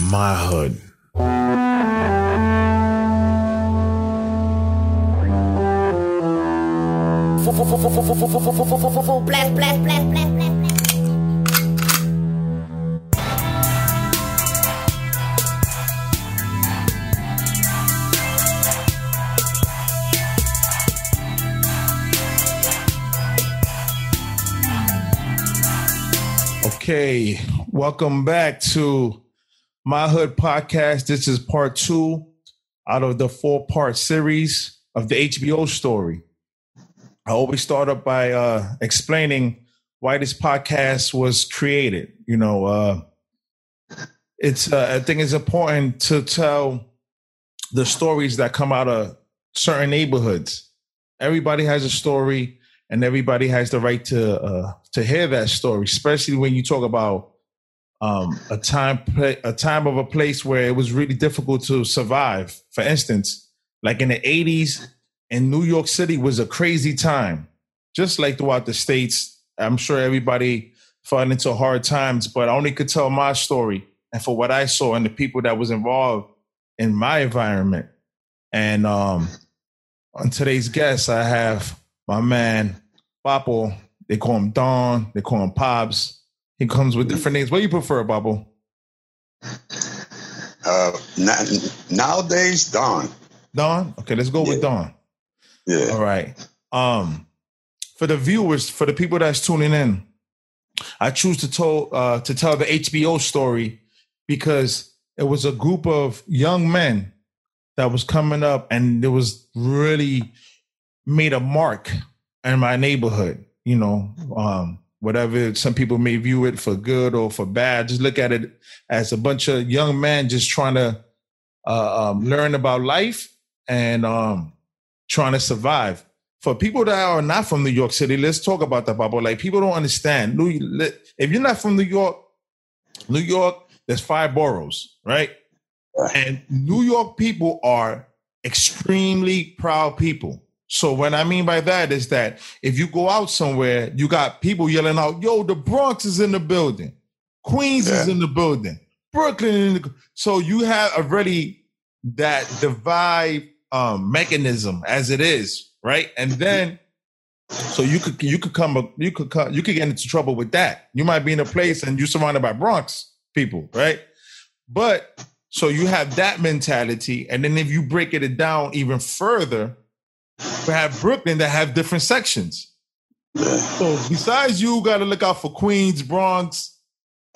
my hood. Okay, welcome back to my hood podcast. This is part two out of the four part series of the HBO story. I always start up by uh, explaining why this podcast was created. You know, uh, it's uh, I think it's important to tell the stories that come out of certain neighborhoods. Everybody has a story, and everybody has the right to uh, to hear that story, especially when you talk about um, a time a time of a place where it was really difficult to survive. For instance, like in the '80s, in New York City was a crazy time, just like throughout the states. I'm sure everybody fell into hard times, but I only could tell my story and for what I saw and the people that was involved in my environment. And um, on today's guest, I have my man Papo. They call him Don. They call him Pops. He comes with different names. What do you prefer, Papo? Uh, na- nowadays, Don. Don. Okay, let's go with Yeah. Don. Yeah. All right. Um, for the viewers, for the people that's tuning in, I choose to tell uh, to tell the HBO story because it was a group of young men that was coming up, and it was really made a mark in my neighborhood. You know, um, whatever some people may view it for good or for bad, just look at it as a bunch of young men just trying to uh, um, learn about life and um, trying to survive. For people that are not from New York City, let's talk about that, Bubble. Like people don't understand. If you're not from New York, New York, there's five boroughs, right? And New York people are extremely proud people. So what I mean by that is that if you go out somewhere, you got people yelling out, "Yo, the Bronx is in the building, Queens is in the building, Brooklyn." In the, so you have already that divide um, mechanism as it is, right? And then so you could you could come you could come you could get into trouble with that. You might be in a place and you're surrounded by Bronx people, right? But so you have that mentality, and then if you break it down even further, you have Brooklyn that have different sections. So besides you got to look out for Queens, Bronx,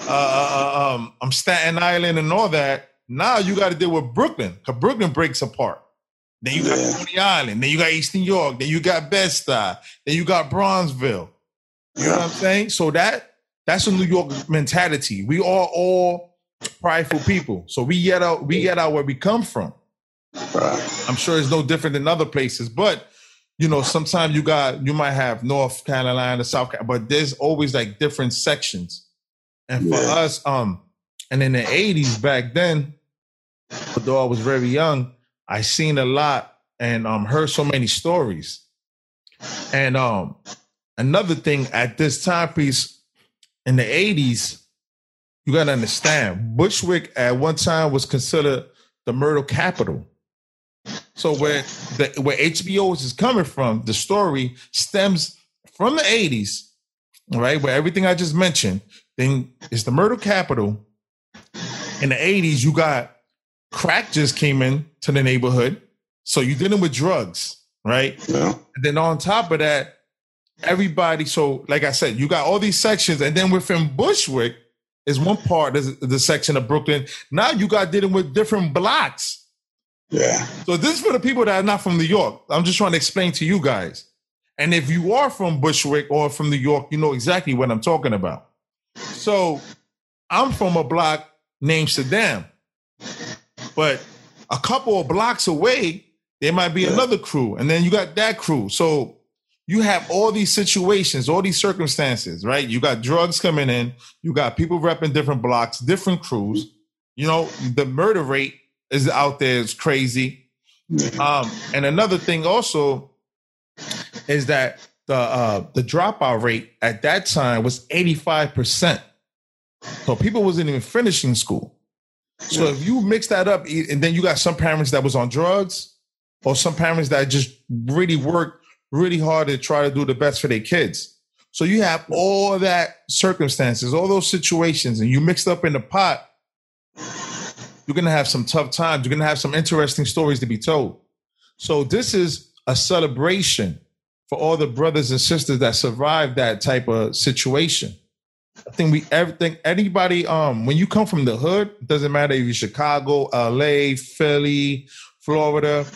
uh, uh, um, um, Staten Island, and all that. Now you got to deal with Brooklyn because Brooklyn breaks apart. Then you got Yeah. Coney Island. Then you got East New York. Then you got Bed Stuy. Then you got Brownsville. You know what I'm saying? So that that's a New York mentality. We are all prideful people. So we get out we get out where we come from. Right. I'm sure it's no different than other places, but you know, sometimes you got you might have North Carolina, South Carolina, but there's always like different sections. And for Yeah. us, um, and in the 80s back then, although I was very young, I seen a lot and um heard so many stories. And um another thing at this time piece in the 80s, you gotta understand, Bushwick at one time was considered the murder capital. So where the where HBO is coming from, the story stems from the 80s, right? Where everything I just mentioned, then is the murder capital. In the 80s, you got crack just came in to the neighborhood. So you're dealing with drugs, right? Yeah. And then on top of that, everybody. So, like I said, you got all these sections, and then within Bushwick is one part of the section of Brooklyn. Now you got dealing with different blocks. Yeah. So this is for the people that are not from New York. I'm just trying to explain to you guys. And if you are from Bushwick or from New York, you know exactly what I'm talking about. So I'm from a block named Suydam, but a couple of blocks away, there might be Yeah. another crew, and then you got that crew. So you have all these situations, all these circumstances, right? You got drugs coming in, you got people repping different blocks, different crews. You know, the murder rate is out there is crazy. Um, and another thing also is that the uh, the dropout rate at that time was 85%. So people wasn't even finishing school. So if you mix that up, and then you got some parents that was on drugs, or some parents that just really worked really hard to try to do the best for their kids. So you have all that circumstances, all those situations, and you mixed up in the pot. You're gonna have some tough times. You're gonna have some interesting stories to be told. So this is a celebration for all the brothers and sisters that survived that type of situation. I think we everything anybody um when you come from the hood, doesn't matter if you're Chicago, LA, Philly, Florida,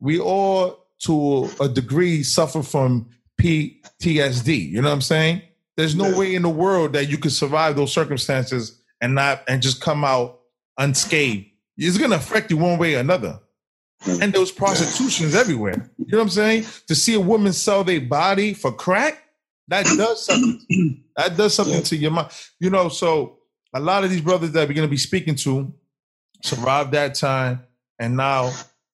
we all to a degree suffer from PTSD. You know what I'm saying? There's no way in the world that you could survive those circumstances and not and just come out unscathed. It's gonna affect you one way or another. Mm. And those prostitutions everywhere. You know what I'm saying? To see a woman sell their body for crack, that does something. that does something Yeah. to your mind. You know, so a lot of these brothers that we're gonna be speaking to survived that time, and now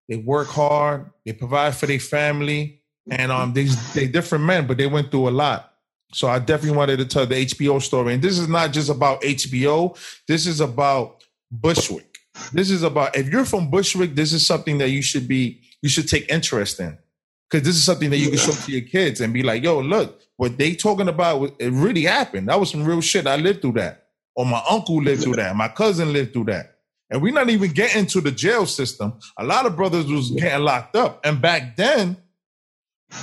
they work hard, they provide for their family, and um, they they different men, but they went through a lot. So I definitely wanted to tell the HBO story, and this is not just about HBO. This is about Bushwick. This is about if you're from Bushwick, this is something that you should be you should take interest in because this is something that you can show to your kids and be like, "Yo, look, what they talking about, it really happened. That was some real shit. I lived through that, or my uncle lived through that, my cousin lived through that." And we're not even getting to the jail system. A lot of brothers was getting locked up, and back then,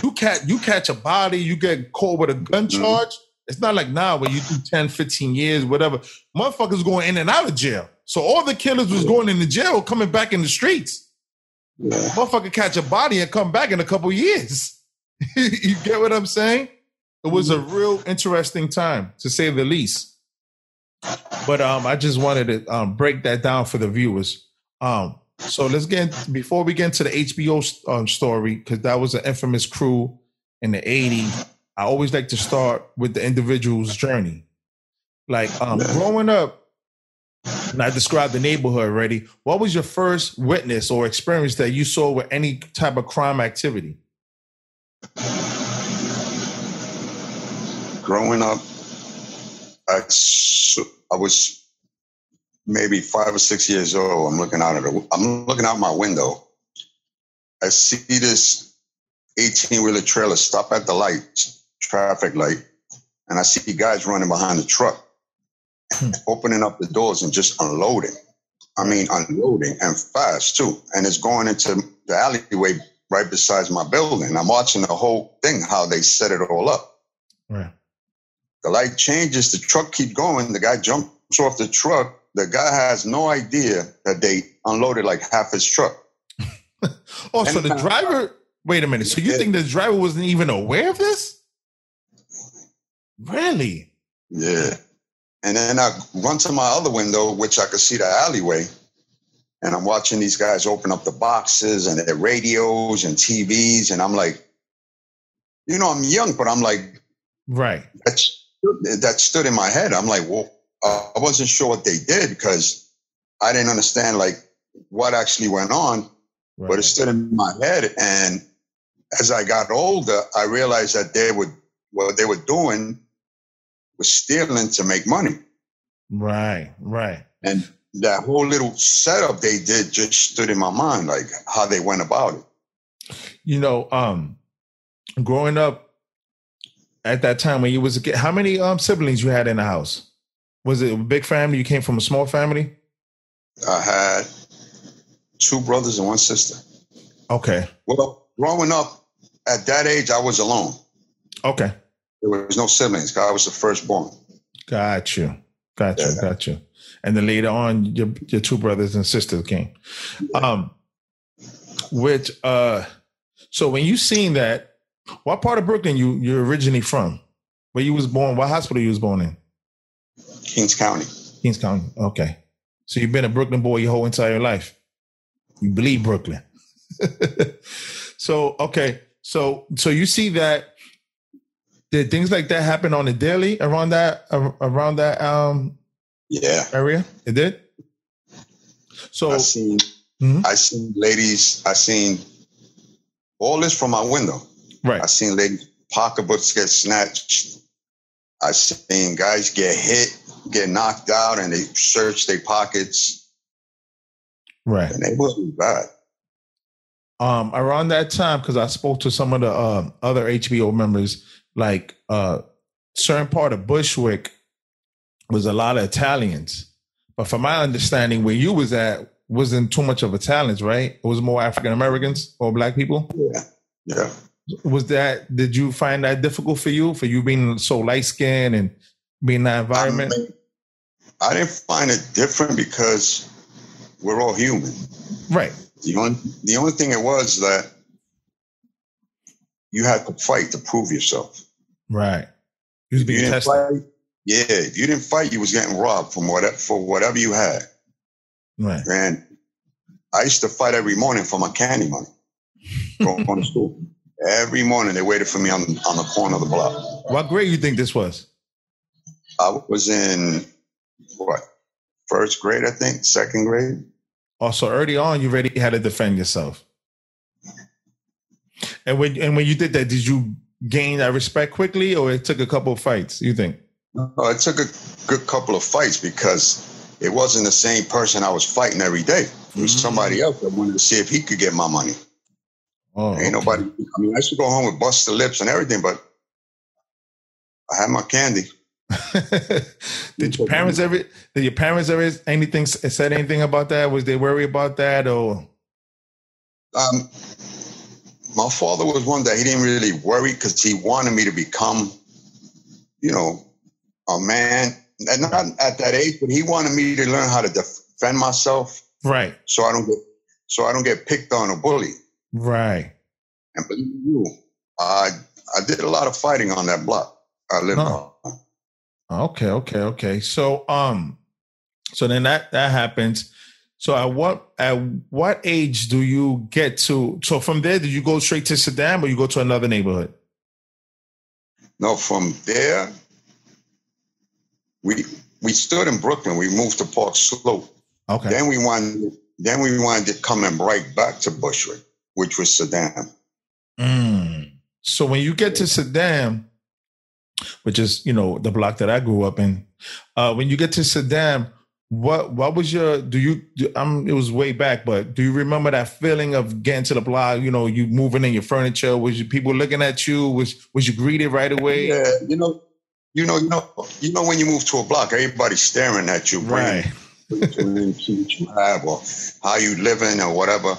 you catch you catch a body, you get caught with a gun charge. It's not like now where you do 10, 15 years, whatever. Motherfuckers going in and out of jail. So all the killers was going into jail, coming back in the streets. Yeah. Motherfucker catch a body and come back in a couple years. you get what I'm saying? It was a real interesting time, to say the least. But um, I just wanted to um, break that down for the viewers. Um, so let's get before we get into the HBO um, story because that was an infamous crew in the '80s. I always like to start with the individual's journey. Like um, growing up, and I described the neighborhood already. What was your first witness or experience that you saw with any type of crime activity? Growing up, I was maybe five or six years old. I'm looking out of the, I'm looking out my window. I see this 18 wheeler trailer stop at the light, traffic light, and I see guys running behind the truck, Hmm. opening up the doors and just unloading. I mean, unloading and fast too. And it's going into the alleyway right beside my building. I'm watching the whole thing, how they set it all up. Right. The light changes, the truck keep going. The guy jumps off the truck. The guy has no idea that they unloaded like half his truck. Oh, so the driver. Wait a minute. So you Yeah. think the driver wasn't even aware of this? Really? Yeah. And then I run to my other window, which I could see the alleyway. And I'm watching these guys open up the boxes and their radios and TVs. And I'm like, you know, I'm young, but I'm like, Right. that stood, that stood in my head. I'm like, well, uh, I wasn't sure what they did because I didn't understand like what actually went on. right. but it stood in my head. And as I got older, I realized that they would what they were doing was stealing to make money. right. Right. And that whole little setup they did just stood in my mind, like how they went about it. You know, um, growing up at that time when you was a kid, how many um siblings you had in the house? Was it a big family? You came from a small family? I had two brothers and one sister. Okay. Well, growing up at that age, I was alone. Okay. There was no siblings. I was the firstborn. Got you. Got you. Yeah. Got you. And then later on, your your two brothers and sisters came. Um, which uh, so when you seen that, what part of Brooklyn you you're originally from? Where you was born? What hospital you was born in? Kings County. Kings County. Okay. So you've been a Brooklyn boy your whole entire life. You believe Brooklyn. so okay. So so you see that did things like that happen on the daily around that around that um Yeah. area? It did. So I seen Mhm. I seen ladies, I seen all this from my window. Right. I seen ladies pocketbooks get snatched. I seen guys get hit, get knocked out, and they search their pockets. Right. And neighborhood wasn't bad. Um, around that time, because I spoke to some of the uh, other HBO members, like uh, certain part of Bushwick was a lot of Italians. But from my understanding, where you was at wasn't too much of Italians, right? It was more African Americans or black people. Yeah. Yeah. Was that? Did you find that difficult for you? For you being so light skinned and being in that environment? I, mean, I didn't find it different because we're all human. right. The only the only thing it was that you had to fight to prove yourself. Right. You was If you being tested. fight, yeah, if you didn't fight, you was getting robbed from whatever for whatever you had. Right. And I used to fight every morning for my candy money. Going to school. Every morning they waited for me on on the corner of the block. What grade you think this was? I was in what first grade, I think, second grade. Oh, also, early on, you already had to defend yourself. And when and when you did that, did you gain that respect quickly, or it took a couple of fights? You think? Oh, it took a good couple of fights because it wasn't the same person I was fighting every day. It was Mhm. somebody else that wanted to see if he could get my money. Oh, Ain't nobody. I mean, I used to go home with busted lips and everything, but I had my candy. did your parents ever? Did your parents ever anything said anything about that? Was they worried about that, or Um, my father was one that he didn't really worry because he wanted me to become, you know, a man. And not at that age, but he wanted me to learn how to defend myself, right, so I don't get, so I don't get picked on or bullied. right? And believe you, I I did a lot of fighting on that block. I lived Oh. on. Okay, okay, okay. So um so then that that happens. So at what at what age do you get to so from there did you go straight to Suydam or you go to another neighborhood? No, from there, we we stood in Brooklyn. We moved to Park Slope. Okay. Then we wanted then we wanted to come and right back to Bushwick, which was Suydam. Mm. So when you get to Suydam, which is, you know, the block that I grew up in, uh when you get to Suydam, what what was your do you do, um it was way back, but do you remember that feeling of getting to the block, you know, you moving in your furniture, was you people looking at you, was was you greeted right away? Yeah, you know, you know, you know, you know when you move to a block, everybody's staring at you, Right. bringing to see what you have or how you living or whatever.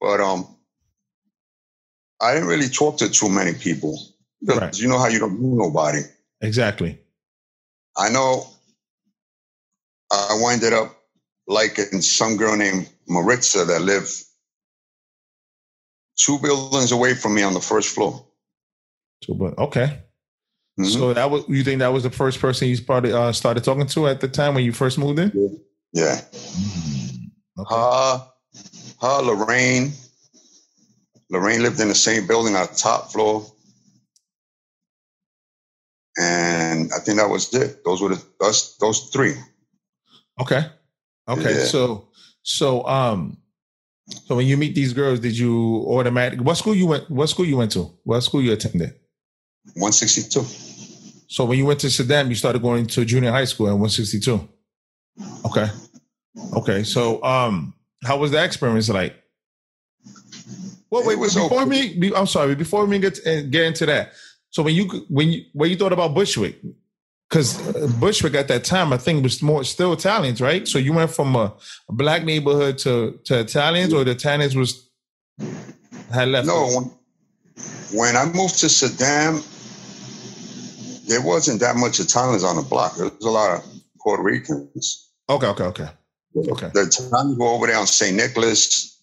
But um, I didn't really talk to too many people because Right. you know how you don't know nobody. Exactly. I know I winded up liking some girl named Maritza that lived two buildings away from me on the first floor. So, but okay. Mhm. So that was you think that was the first person you started uh, started talking to at the time when you first moved in? yeah. Okay. Her, her, Lorraine. Lorraine lived in the same building on the top floor. And I think that was it. Those were the those, those three. Okay. Okay. Yeah. So so um so when you meet these girls, did you automatically what school you went what school you went to? What school you attended? 162. So when you went to Suydam, you started going to junior high school at 162. Okay. Okay. So um how was that experience like? Well, It wait, was before okay. me, I'm sorry, before we get get into that. So when you when you when you thought about Bushwick, because Bushwick at that time, I think was more still Italians, right? So you went from a, a black neighborhood to to Italians, or the Italians was had left. No, when, when I moved to Suydam, there wasn't that much Italians on the block. There was a lot of Puerto Ricans. Okay, okay, okay, Okay. The Italians were over there on St. Nicholas,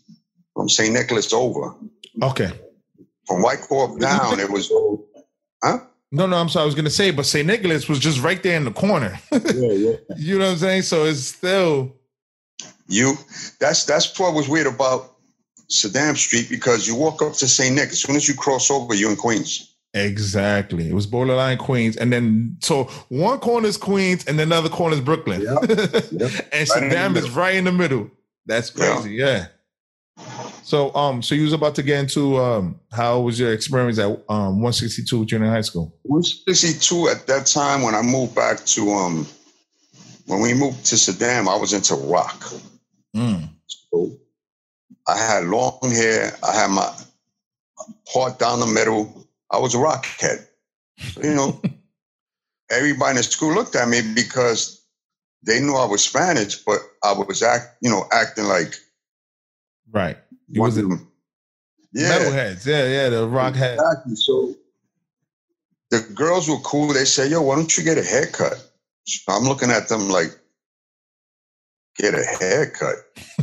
from St. Nicholas over. okay. From Wyckoff down, it was, huh? No, no, I'm sorry. I was gonna say, but St. Nicholas was just right there in the corner. Yeah, yeah. you know what I'm saying? So it's still You, that's that's what was weird about Suydam Street because you walk up to St. Nick, as soon as you cross over, you're in Queens. exactly. It was borderline Queens, and then so one corner is Queens, and then another corner is Brooklyn, Yep. and Right Suydam is right in the middle. That's Yeah. crazy. Yeah. So, um, so you was about to get into um, how was your experience at um 162 junior high school? 162 at that time when I moved back to um when we moved to Suydam, I was into rock. Mm. I had long hair. I had my part down the middle. I was a rockhead. So, you know, everybody in the school looked at me because they knew I was Spanish, but I was act, you know, acting like Right. You was of them. Yeah, metalheads. Yeah, yeah, the rock head. Exactly. So the girls were cool. They said, "Yo, why don't you get a haircut?" So I'm looking at them like, "Get a haircut."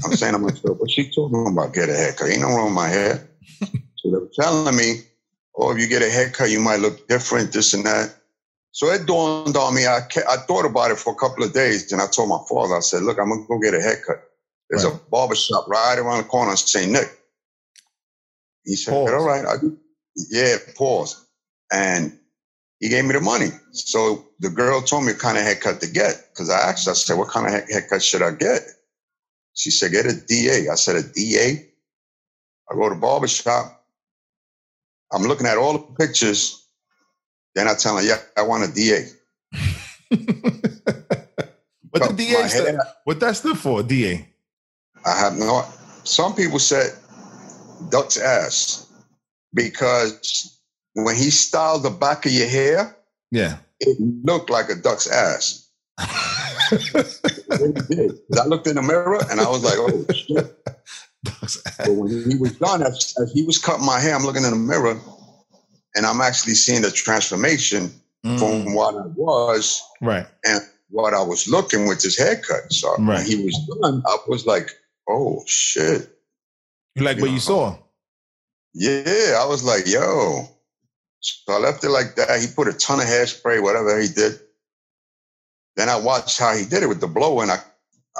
I'm saying, "I'm like, what's she talking about? Get a haircut? Ain't no wrong with my hair." so they were telling me, "Oh, if you get a haircut, you might look different, this and that." So it dawned on me. I I thought about it for a couple of days, and I told my father, I said, "Look, I'm gonna go get a haircut. There's a barber shop right around the corner on St. Nick." He said, Pause. "All right, I do." Yeah, pause. And he gave me the money. So the girl told me what kind of haircut to get because I asked. her, I said, "What kind of haircut should I get?" She said, "Get a DA." I said, "A DA." I go to barber shop. I'm looking at all the pictures. Then I tell her, "Yeah, I want a DA." what the DA stand, what that stood for? DA. I have not. Some people said duck's ass because when he styled the back of your hair, Yeah. it looked like a duck's ass. It did. I looked in the mirror and I was like, "Oh shit!" Duck's ass. But when he was done, as, as he was cutting my hair, I'm looking in the mirror, and I'm actually seeing the transformation Mm, from what I was right. and what I was looking with his haircut. So Right. when he was done, I was like, "Oh shit!" You like what you saw? Yeah, I was like, yo. So I left it like that. He put a ton of hairspray, whatever he did. Then I watched how he did it with the blow, and I,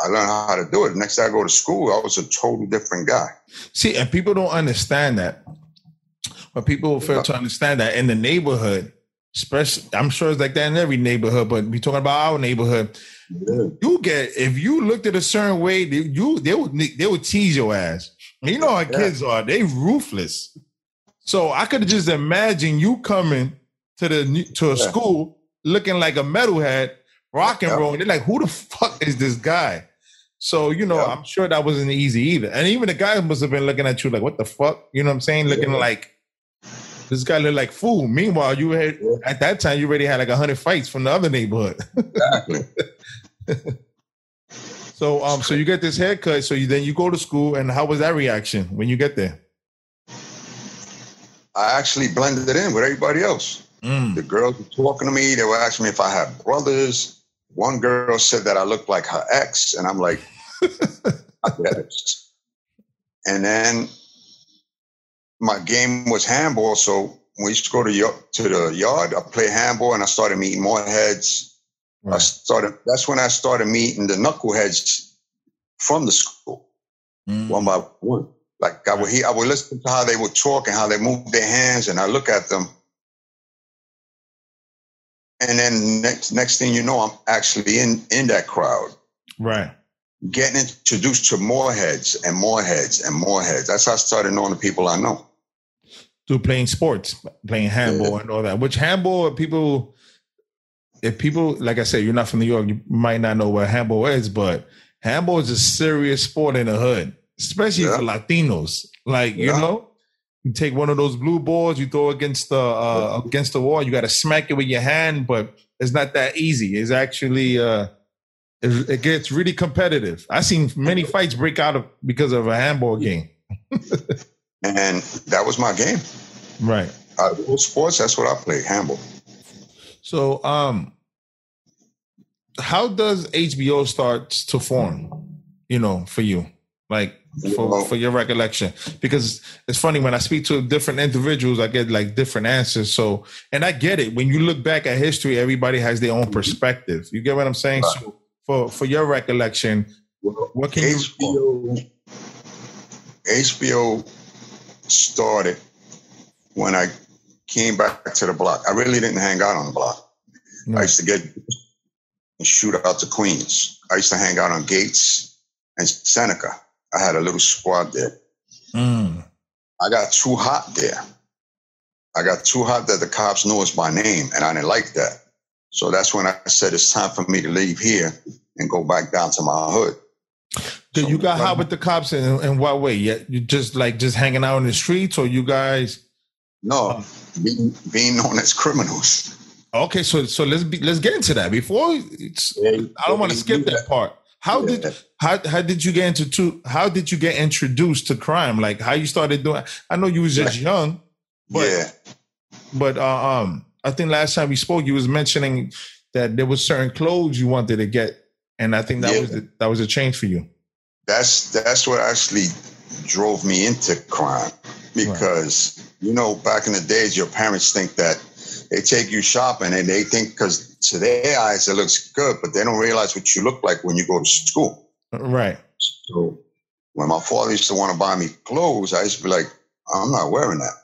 I learned how to do it. Next day I go to school, I was a total different guy. See, and people don't understand that. But people fail to understand that in the neighborhood, especially, I'm sure it's like that in every neighborhood, but we talking about our neighborhood. Yeah. You get if you looked at a certain way, they, you they would they would tease your ass. And you know how Yeah. kids are; they ruthless. So I could just imagine you coming to the to a Yeah. school looking like a metalhead, rock and roll. And they're like, "Who the fuck is this guy?" So you know. I'm sure that wasn't easy either. And even the guy must have been looking at you like, "What the fuck?" You know what I'm saying? Looking like this guy looked like fool. Meanwhile, you had Yeah. at that time you already had like hundred fights from the other neighborhood. Exactly. So um, so you get this haircut. So you then you go to school, and how was that reaction when you get there? I actually blended it in with everybody else. Mm. The girls were talking to me. They were asking me if I had brothers. One girl said that I looked like her ex, and I'm like. And then my game was handball. So we used to go to, to the yard. I play handball, and I started meeting more heads. I started. That's when I started meeting the knuckleheads from the school, Mm. one by one. Like I would hear, I would listen to how they would talk and how they moved their hands, and I look at them. And then next next thing you know, I'm actually in in that crowd, Right. getting introduced to more heads and more heads and more heads. That's how I started knowing the people I know. To playing sports, playing handball and all that. Which handball people, if people like I said, you're not from New York, you might not know what handball is, but handball is a serious sport in the hood, especially Yeah. for Latinos. Like you Yeah. know, you take one of those blue balls, you throw against the uh, against the wall. You got to smack it with your hand, but it's not that easy. It's actually uh, it, it gets really competitive. I've seen many fights break out of because of a handball game. And that was my game. Right. Uh, sports, that's what I played, handball. So, um, how does HBO start to form? You know, for you, like for for your recollection, because it's funny when I speak to different individuals, I get like different answers. So, and I get it. When you look back at history, everybody has their own perspective. You get what I'm saying? Right. So, for for your recollection, what can you? HBO, HBO started when I came back to the block. I really didn't hang out on the block. I used to get and shoot out to Queens. I used to hang out on Gates and Seneca. I had a little squad there. Mm, I got too hot there. I got too hot that the cops knew us by name, and I didn't like that. So that's when I said it's time for me to leave here and go back down to my hood. So, you got hot with the cops in, in what way? Yeah, you just like just hanging out in the streets, or you guys? No, being, being known as criminals. Okay, so so let's be let's get into that before. It's, I don't want to skip that part. How Yeah. did how how did you get into to, how did you get introduced to crime? Like how you started doing? I know you was just young, but yeah, but uh, um, I think last time we spoke, you was mentioning that there was certain clothes you wanted to get, and I think that Yeah. was the, that was a change for you. that's that's what actually drove me into crime because you know back in the days your parents think that they take you shopping and they think because to their eyes it looks good but they don't realize what you look like when you go to school Right. so when my father used to want to buy me clothes i used to be like i'm not wearing that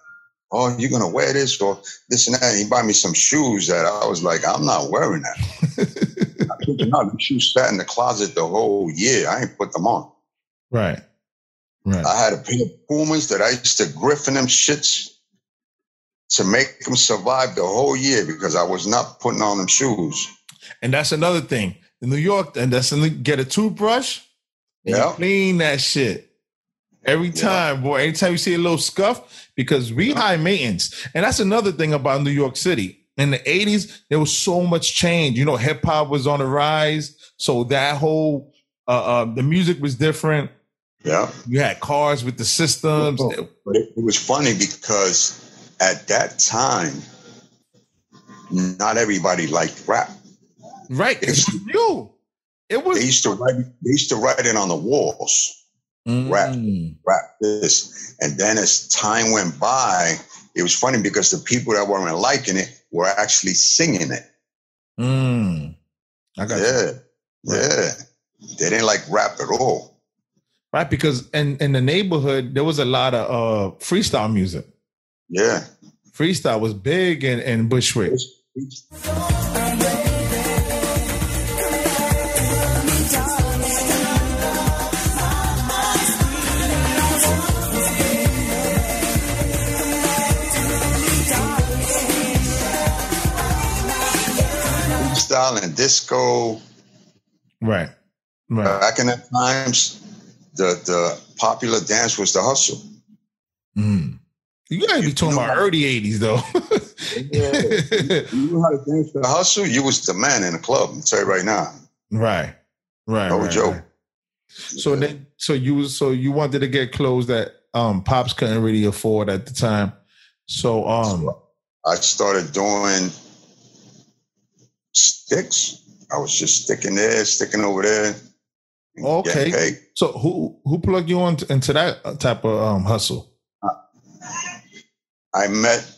oh you're gonna wear this or this and that and he buy me some shoes that i was like i'm not wearing that Kid you shoes sat in the closet the whole year i ain't put them on Right. Right. I had a pair of Pumas that I used to griffin them shits to make them survive the whole year because I was not putting on them shoes. And that's another thing. In New York, and that's in, get a toothbrush Yeah. clean that shit. Every Yeah. time, boy. Anytime you see a little scuff, because we high maintenance. And that's another thing about New York City. In the 80s, there was so much change. You know, hip hop was on the rise. So that whole uh, uh the music was different. Yeah. You had cars with the systems. But it, it was funny because at that time, not everybody liked rap. Right. It's new. It was. They used to write they used to write it on the walls. rap. Mm. rap this. And then as time went by, it was funny because the people that weren't liking it were actually singing it. Mm. I got you. Yeah. Yeah. They didn't like rap at all. right because in in the neighborhood there was a lot of uh freestyle music Yeah. freestyle was big in, in bushwick Freestyle and disco. right right Back in the times, the, the popular dance was the hustle. mm. you gotta be talking about early 80s though You knew how to dance the hustle, you was the man in the club. I'll tell you right now. right right No right, joke. right. so then so you so you wanted to get clothes that um pops couldn't really afford at the time so um I started doing sticks. I was just sticking there, sticking over there. Okay. so who who plugged you on to, into that type of um hustle I met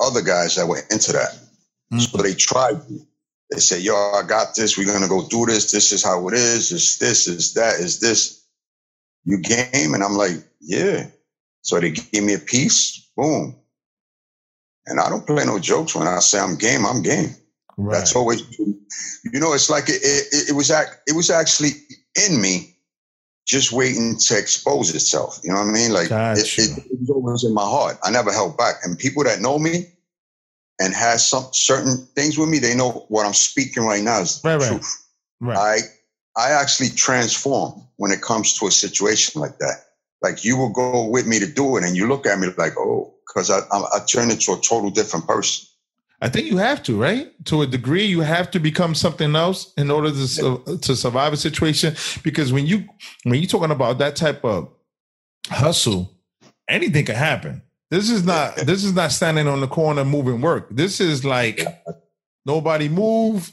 other guys that were into that. So they tried me. They said, yo, I got this. We're going to go do this. This is how it is. It's this, is that, is this. You game? And I'm like, yeah. So they gave me a piece. Boom. And I don't play no jokes when I say I'm game. I'm game. Right That's always, you know, it's like it, it, it was act, it was actually in me, just waiting to expose itself. You know what I mean? Like it, it, was always in my heart. I never held back. And people that know me and has some certain things with me, they know what I'm speaking right now is the Right, right. truth. right I I actually transform when it comes to a situation like that. Like you will go with me to do it, and you look at me like, oh, because I, I I turn into a total different person. I think you have to, right? To a degree, you have to become something else in order to to survive a situation. Because when you when you're talking about that type of hustle, anything can happen. This is not this is not standing on the corner moving work. This is like nobody move.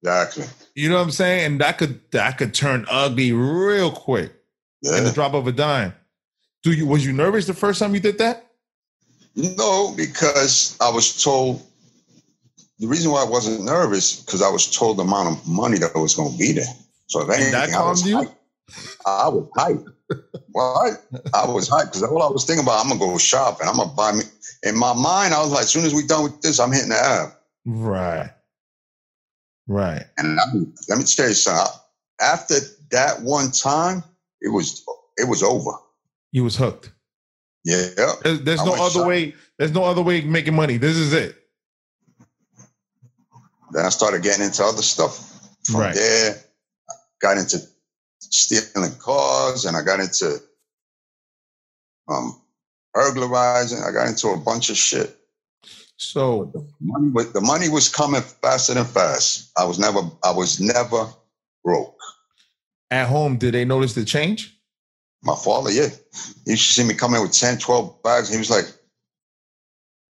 Exactly. You know what I'm saying? And that could that could turn ugly real quick in the drop of a dime. Do you was you nervous the first time you did that? No, because I was told. The reason why I wasn't nervous because I was told the amount of money that was going to be there. So if anything, that I was you? hyped. I was hyped. What? I was hyped because all I was thinking about, I'm gonna go shopping. I'm gonna buy me. In my mind, I was like, as soon as we done with this, I'm hitting the app. Right. Right. And I, let me tell you something. After that one time, it was it was over. You was hooked. Yeah. There's, there's no other way. There's no other way of making money. This is it. Then I started getting into other stuff. From Right. there, I got into stealing cars, and I got into um, burglarizing. I got into a bunch of shit. So the Money, was- the money was coming faster than fast. I was never, I was never broke. at home, did they notice the change? My father, yeah, he used to see me coming with 10, 12 bags. He was like,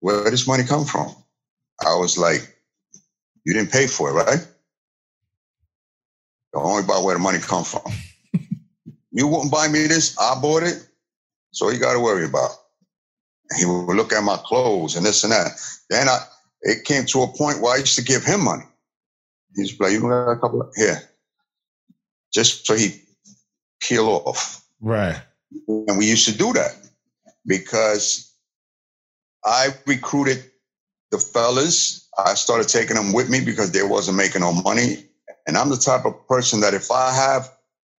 "Where did this money come from?" I was like, "You didn't pay for it, right?" Don't worry about where the money come from. you wouldn't buy me this. I bought it, so you got to worry about. He would look at my clothes and this and that. Then I, it came to a point where I used to give him money. He's like, "You got a couple of, here," just so he peel off. Right. And we used to do that because I recruited the fellas. I started taking them with me because they wasn't making no money. And I'm the type of person that if I have,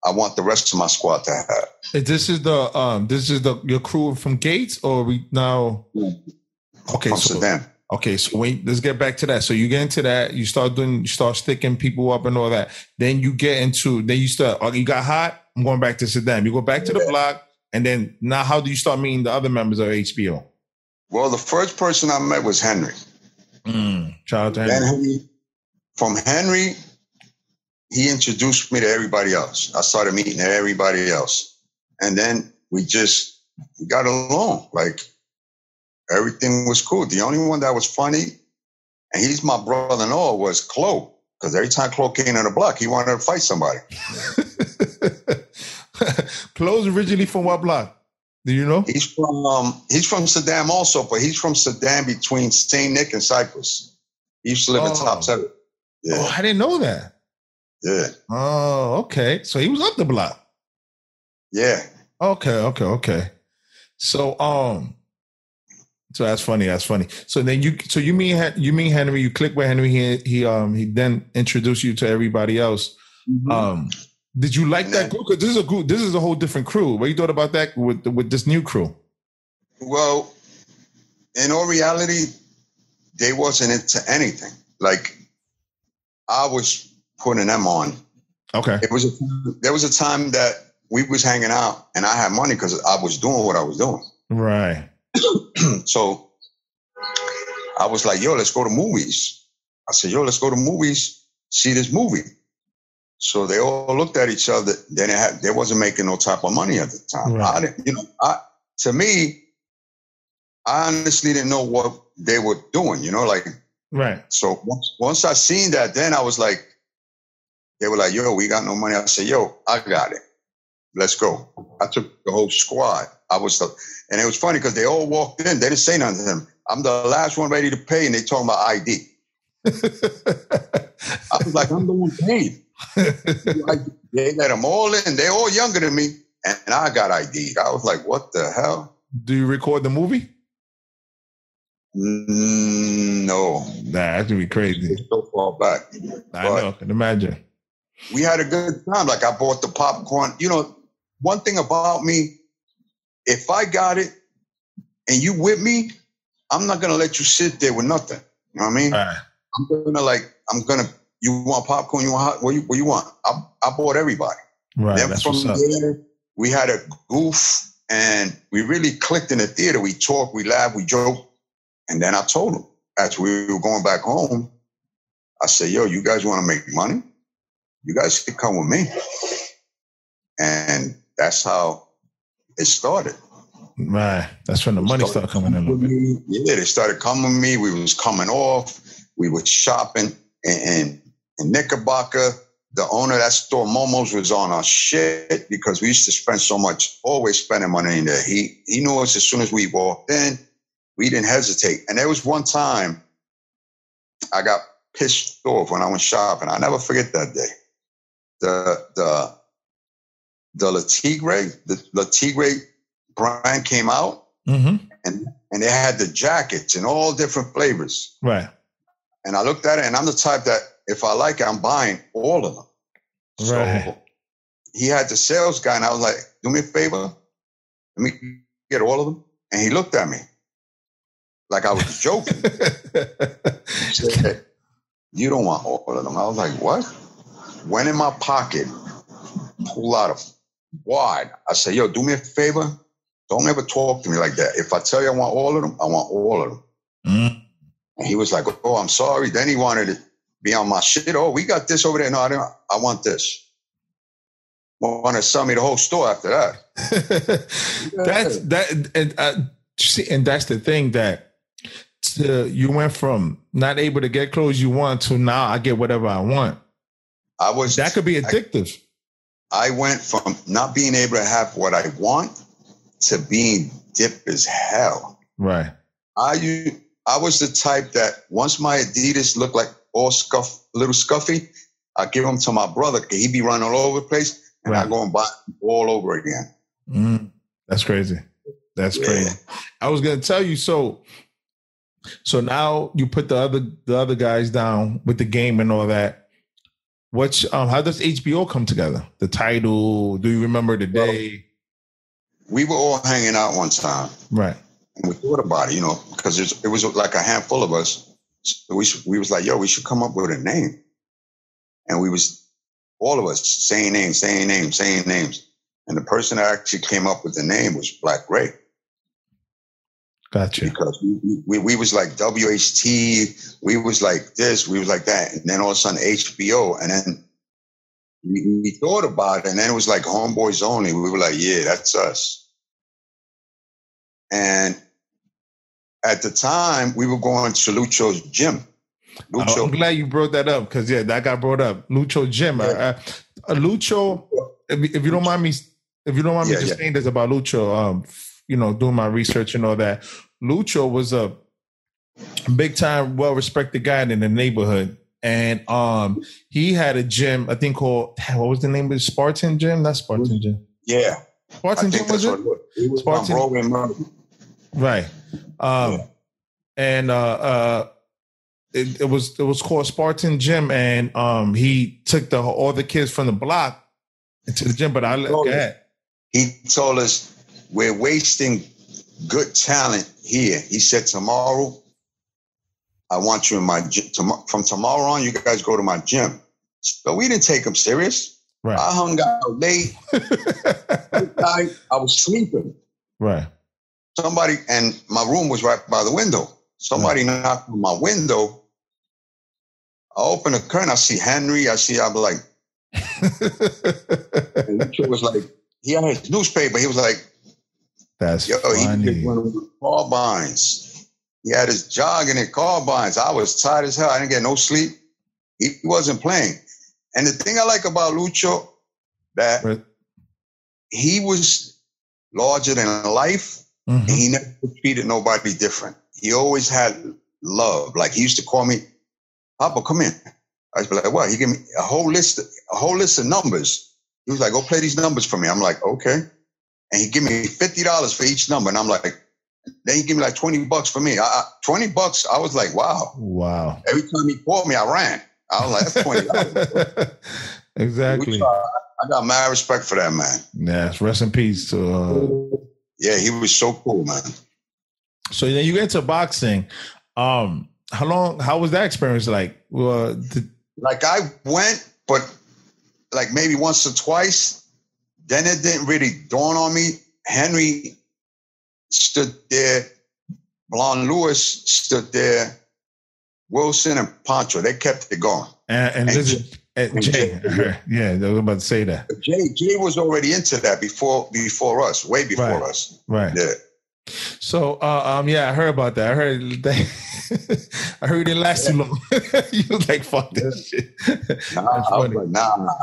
I want the rest of my squad to have. Is This is the um. This is the your crew from Gates, or we now? Okay, from so Suydam. okay, so wait, let's get back to that. So you get into that, you start doing, you start sticking people up and all that. Then you get into, then you start. Oh, you got hot. I'm going back to Suydam. You go back to the block, and then now, how do you start meeting the other members of HBO? Well, the first person I met was Henry. Mm, shout out to Then him. Henry, from Henry, he introduced me to everybody else. I started meeting everybody else. And then we just we got along. Like everything was cool. The only one that was funny, and he's my brother-in-law, was Chloe. Because every time Chloe came in the block, he wanted to fight somebody. Close originally from what block? Do you know? He's from um, he's from Suydam also, but he's from Suydam between St. Nick and Cypress. He used to live in Oh. top seven. Yeah, Oh, I didn't know that. yeah, Oh, okay. So he was up the block. yeah. Okay, okay, okay. So um, so that's funny. That's funny. So then you, so you mean you mean Henry? You click with Henry. He he um he then introduced you to everybody else. Um, did you like that group? Because this is a group. This is a whole different crew. What you thought about that with with this new crew? Well, in all reality, they wasn't into anything. Like I was putting them on. Okay. It was a, there was a time that we was hanging out, and I had money because I was doing what I was doing. Right. so I was like, "Yo, let's go to movies." I said, "Yo, let's go to movies. See this movie." So they all looked at each other. Then it had, they wasn't making no type of money at the time. Right. I didn't, you know, I to me, I honestly didn't know what they were doing. You know, like Right. so. Once, once I seen that, then I was like, they were like, "Yo, we got no money." I said, "Yo, I got it. Let's go." I took the whole squad. I was the, and it was funny because they all walked in. They didn't say nothing to them. I'm the last one ready to pay, and they talking about ID. I was like, I'm the one paid. They let them all in. They're all younger than me, and I got ID. I was like, what the hell? Do you record the movie? Mm, no, Nah, that's gonna be crazy. it's so far back. I But- know. Can imagine. we had a good time. Like I bought the popcorn. You know, one thing about me, if I got it and you with me, I'm not gonna let you sit there with nothing. You know what I mean? Right. I'm gonna like, I'm gonna. You want popcorn? You want hot? What you, what you want? I, I bought everybody. Right. then That's from what's up. there, we had a goof, and we really clicked in the theater. We talked, we laughed, we joked, and then I told him as we were going back home, I said, "Yo, you guys want to make money? You guys can come with me." And that's how it started. Right. That's when the money started coming in a little bit. Yeah, they started coming with me. We was coming off. We were shopping and, and, and Knickerbocker. The owner of that store, Momo's, was on our shit because we used to spend so much, always spending money in there. He he knew us as soon as we walked in. We didn't hesitate. And there was one time I got pissed off when I went shopping. I never forget that day. The the the Le Tigre, the Le Tigre brand came out Mm-hmm. and and they had the jackets in all different flavors. Right. And I looked at it, and I'm the type that if I like it, I'm buying all of them. So Right. he had the sales guy, and I was like, "Do me a favor, let me get all of them." And he looked at me like I was joking. He said, "You don't want all of them." I was like, "What?" Went in my pocket, whole out of why. I said, yo, do me a favor. Don't ever talk to me like that. If I tell you I want all of them, I want all of them. Mm. And he was like, oh, I'm sorry. Then he wanted to be on my shit. Oh, we got this over there. No, I don't. I want this. Want to sell me the whole store after that. that's that, and uh, see, and that's the thing that to, you went from not able to get clothes you want to now I get whatever I want. I was That could be addictive. I went from not being able to have what I want to being dip as hell. right. I you I was the type that once my Adidas looked like all scuff, little scuffy, I give them to my brother. He be running all over the place, and I go and buy all over again. Mm. That's crazy. That's Yeah. crazy. I was gonna tell you so. So now you put the other the other guys down with the game and all that. What's um how does HBO come together? The title? Do you remember the day? We were all hanging out one time, Right. and we thought about it, you know, because it was like a handful of us. So we should- we was like, yo, we should come up with a name, and we was all of us saying names, saying names, saying names, and the person that actually came up with the name was Black Ray. Gotcha. because we, we, we was like WHT, we was like this, we was like that, and then all of a sudden HBO, and then we, we thought about it, and then it was like homeboys only. We were like, yeah, that's us. And at the time, we were going to Lucho's gym. Oh, I'm glad you brought that up because yeah, that got brought up. Lucho gym, uh, uh, uh, Lucho. If, you- if you don't mind me, if you don't mind me Yeah, just yeah. saying this about Lucho, um, you know, doing my research and all that. Lucho was a big time, well respected guy in the neighborhood, and um, he had a gym. I think called what was the name of it? Spartan Gym? Not Spartan Gym. yeah, Spartan Gym was that's it? it. Was Spartan- Right. Um, and uh, uh, it, it was it was called Spartan Gym, and um, he took the all the kids from the block into the gym. But I yeah. ahead. he told us we're wasting good talent here. He said tomorrow, I want you in my gym. From tomorrow on, you guys go to my gym. But we didn't take him serious. Right. I hung out late. I was sleeping. right. Somebody and my room was right by the window. Somebody knocked on my window. I open the curtain. I see Henry. I see. I'm like, and was like, he had his newspaper. He was like, That's Yo, he funny. did one of the carbines. He had his jogging and carbines. I was tired as hell. I didn't get no sleep. He wasn't playing. And the thing I like about Lucho, that Right. he was larger than life Mhm. and he never treated nobody different. He always had love. Like he used to call me, Papo, come in. I was like, what? He gave me a whole list, a whole list of numbers. He was like, go play these numbers for me. I'm like, okay. And he give me fifty dollars for each number, and I'm like, then he give me like twenty bucks for me. I, I, twenty bucks. I was like, wow. Wow. Every time he called me, I ran. I was like, that's twenty dollars. exactly. I got mad respect for that man. Yes. Rest in peace to. Uh, Yeah, he was so cool, man. so then you get to boxing. Um, how long? How was that experience like? Well, the, like I went, but like maybe once or twice. Then it didn't really dawn on me. Henry stood there. Blonde Lewis stood there. Wilson and Pancho, they kept it going. and, and And this Jay- is and Jay. Yeah, I was about to say that. Jay, Jay was already into that before before us, way before Right. us. Right. Yeah. So, uh, um, yeah, I heard about that. I heard that. I heard it didn't last too long. you was like, "Fuck this shit." Nah, I was like, nah, nah.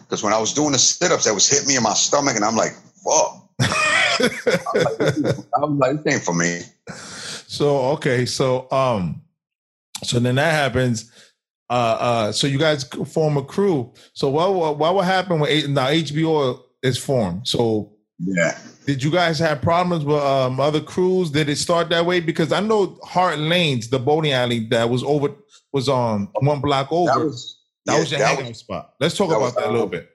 Because when I was doing the sit-ups, that was hitting me in my stomach, and I'm like, fuck. I was like, this- I was like, this ain't for me. so okay, so um, so then that happens. Uh, uh, so you guys form a crew. So what what, what happen when now HBO is formed? So Yeah. did you guys have problems with um other crews? Did it start that way? Because I know Hart Lanes, the bowling alley that was over was on one block over. That was That yeah, was your that hangout was- spot. Let's talk that about was, that a little um, bit.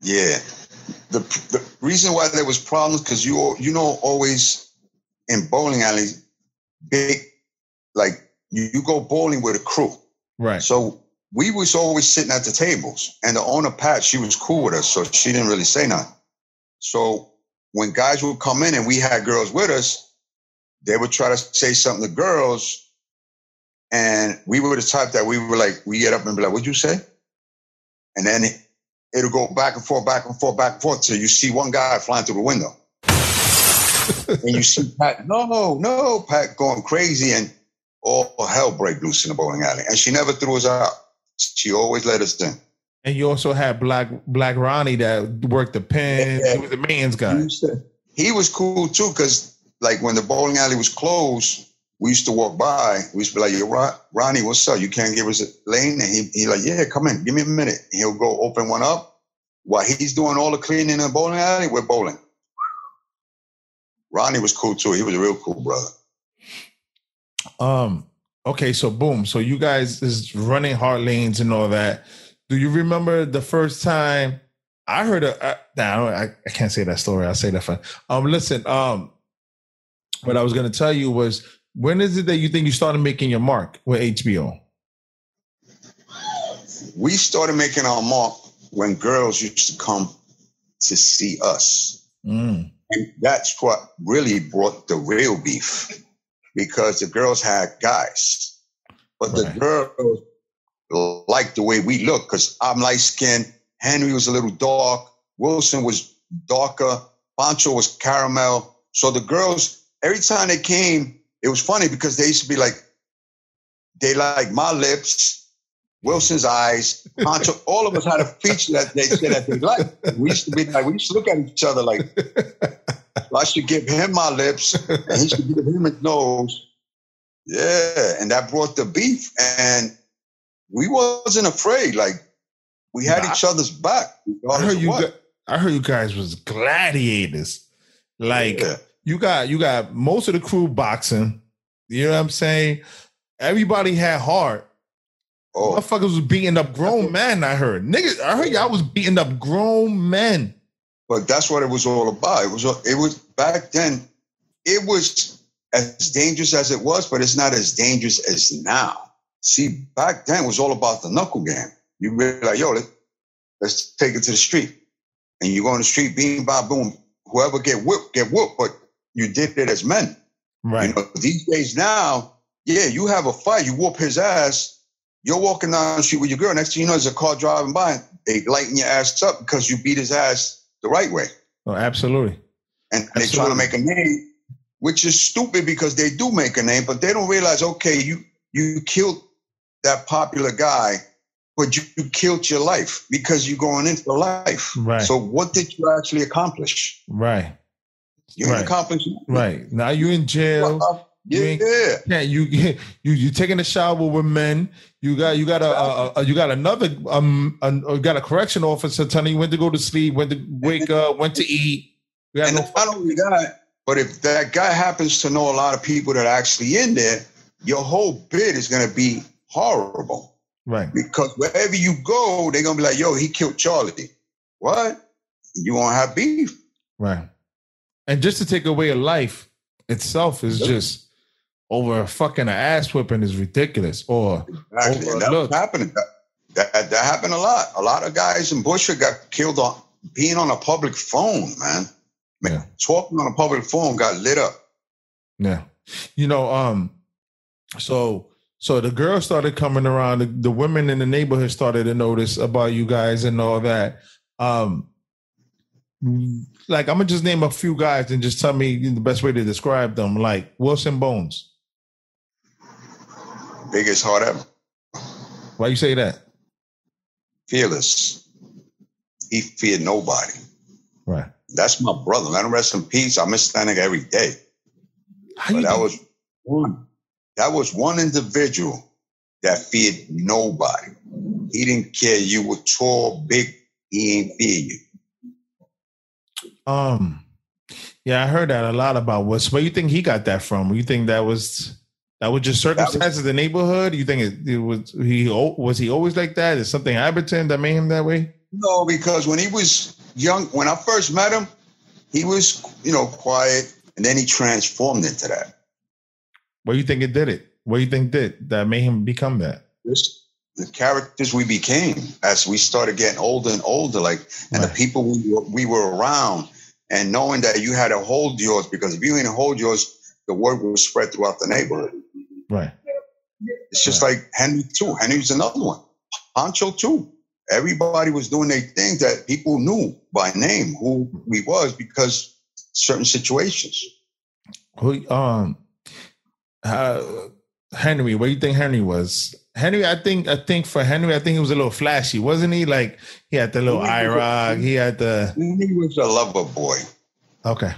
Yeah. The the reason why there was problems because you you know always in bowling alleys, big like you, you go bowling with a crew. Right. So we was always sitting at the tables, and the owner Pat, she was cool with us, so she didn't really say nothing. So when guys would come in and we had girls with us, they would try to say something to girls, and we were the type that we were like, we get up and be like, "What'd you say?" And then it'll go back and forth, back and forth, back and forth till you see one guy flying through the window. and you see Pat, no, no, Pat going crazy, and all hell break loose in the bowling alley. And she never threw us out. She always let us in. And you also had Black Black Ronnie that worked the pin. Yeah. He was the man's guy. He, was cool too, because like when the bowling alley was closed, we used to walk by. We used to be like, "Yo, Ron- Ronnie, what's up? You can't give us a lane?" And he he like, "Yeah, come in, give me a minute." And he'll go open one up while he's doing all the cleaning in the bowling alley. We're bowling. Ronnie was cool too. He was a real cool brother. Um. Okay, so boom. So you guys is running Hart Lanes and all that. Do you remember the first time I heard a? Uh, nah, I, I can't say that story. I'll say that for. Um. Listen. Um. What I was going to tell you was when is it that you think you started making your mark with HBO? We started making our mark when girls used to come to see us. Mm. And that's what really brought the real beef because the girls had guys, but Right. the girls liked the way we look because I'm light skinned. Henry was a little dark. Wilson was darker. Pancho was caramel. So the girls, every time they came, it was funny because they used to be like, they like my lips, Wilson's eyes, Pancho. all of us had a feature that they said that they liked. We used to be like, we used to look at each other like, I should give him my lips, and he should give him his nose. Yeah, and that brought the beef, and we wasn't afraid. Like we had Nah. each other's back. I heard you. I heard you guys was gladiators. Like Yeah. you got you got most of the crew boxing. You know what I'm saying? Everybody had heart. Oh, Motherfuckers was beating up grown men. I heard niggas. I heard y'all was beating up grown men. But that's what it was all about. It was. It was back then. It was as dangerous as it was, but it's not as dangerous as now. See, back then it was all about the knuckle game. You really like, yo, let, let's take it to the street, and you go on the street, beam, bob, boom. Whoever get whooped, get whooped. But you did it as men. Right. You know, these days now, yeah, you have a fight, you whoop his ass. You're walking down the street with your girl. Next thing you know, there's a car driving by. They lighten your ass up because you beat his ass the right way, Oh, absolutely. and they trying to make a name, which is stupid because they do make a name, but they don't realize. Okay, you you killed that popular guy, but you, you killed your life because you're going in for life. Right. So what did you actually accomplish? Right. You Right. accomplish Right. Now you're in jail. You Yeah, ain't- yeah. Yeah, you you you taking a shower with men. You got you got a, a, a you got another um a, you got a correction officer telling you when to go to sleep, when to wake up, when to eat. You got And no not only that, but if that guy happens to know a lot of people that are actually in there, your whole bid is going to be horrible right. because wherever you go, they're going to be like, "Yo, he killed Charlie." What? You won't have beef. Right. And just to take away a life itself is Yep. just over a fucking ass whipping is ridiculous. Or and that happening. That, that that happened a lot. A lot of guys in Bushwick got killed on being on a public phone, man. Man, Yeah. Talking on a public phone got lit up. yeah. You know, um, so so the girls started coming around, the, the women in the neighborhood started to notice about you guys and all that. Um like I'm gonna just name a few guys and just tell me the best way to describe them, like Wilson Bones. Biggest heart ever. Why you say that? Fearless. He feared nobody. Right. That's my brother. Let him rest in peace. I miss that nigga every day. How But that was one. That was one individual that feared nobody. He didn't care you were tall, big. He ain't fear you. Um, yeah, I heard that a lot about West. Where you think he got that from? You think that was that was just circumstances of the neighborhood? You think it, it was he was he always like that? Is something happened to him that made him that way? No, because when he was young, when I first met him, he was, you know, quiet, and then he transformed into that. What do you think it did it? What do you think did that made him become that? This, the characters we became as we started getting older and older, like, and Right. the people we were, we were around, and knowing that you had to hold yours because if you didn't hold yours, the word would spread throughout the neighborhood. Right. It's just like Henry too. Henry's another one. Pancho too. Everybody was doing their thing that people knew by name who we was because certain situations. Who um how Henry, what do you think Henry was? Henry, I think I think for Henry, I think he was a little flashy, wasn't he? Like he had the little was- IROC, he had the He was a lover boy. okay.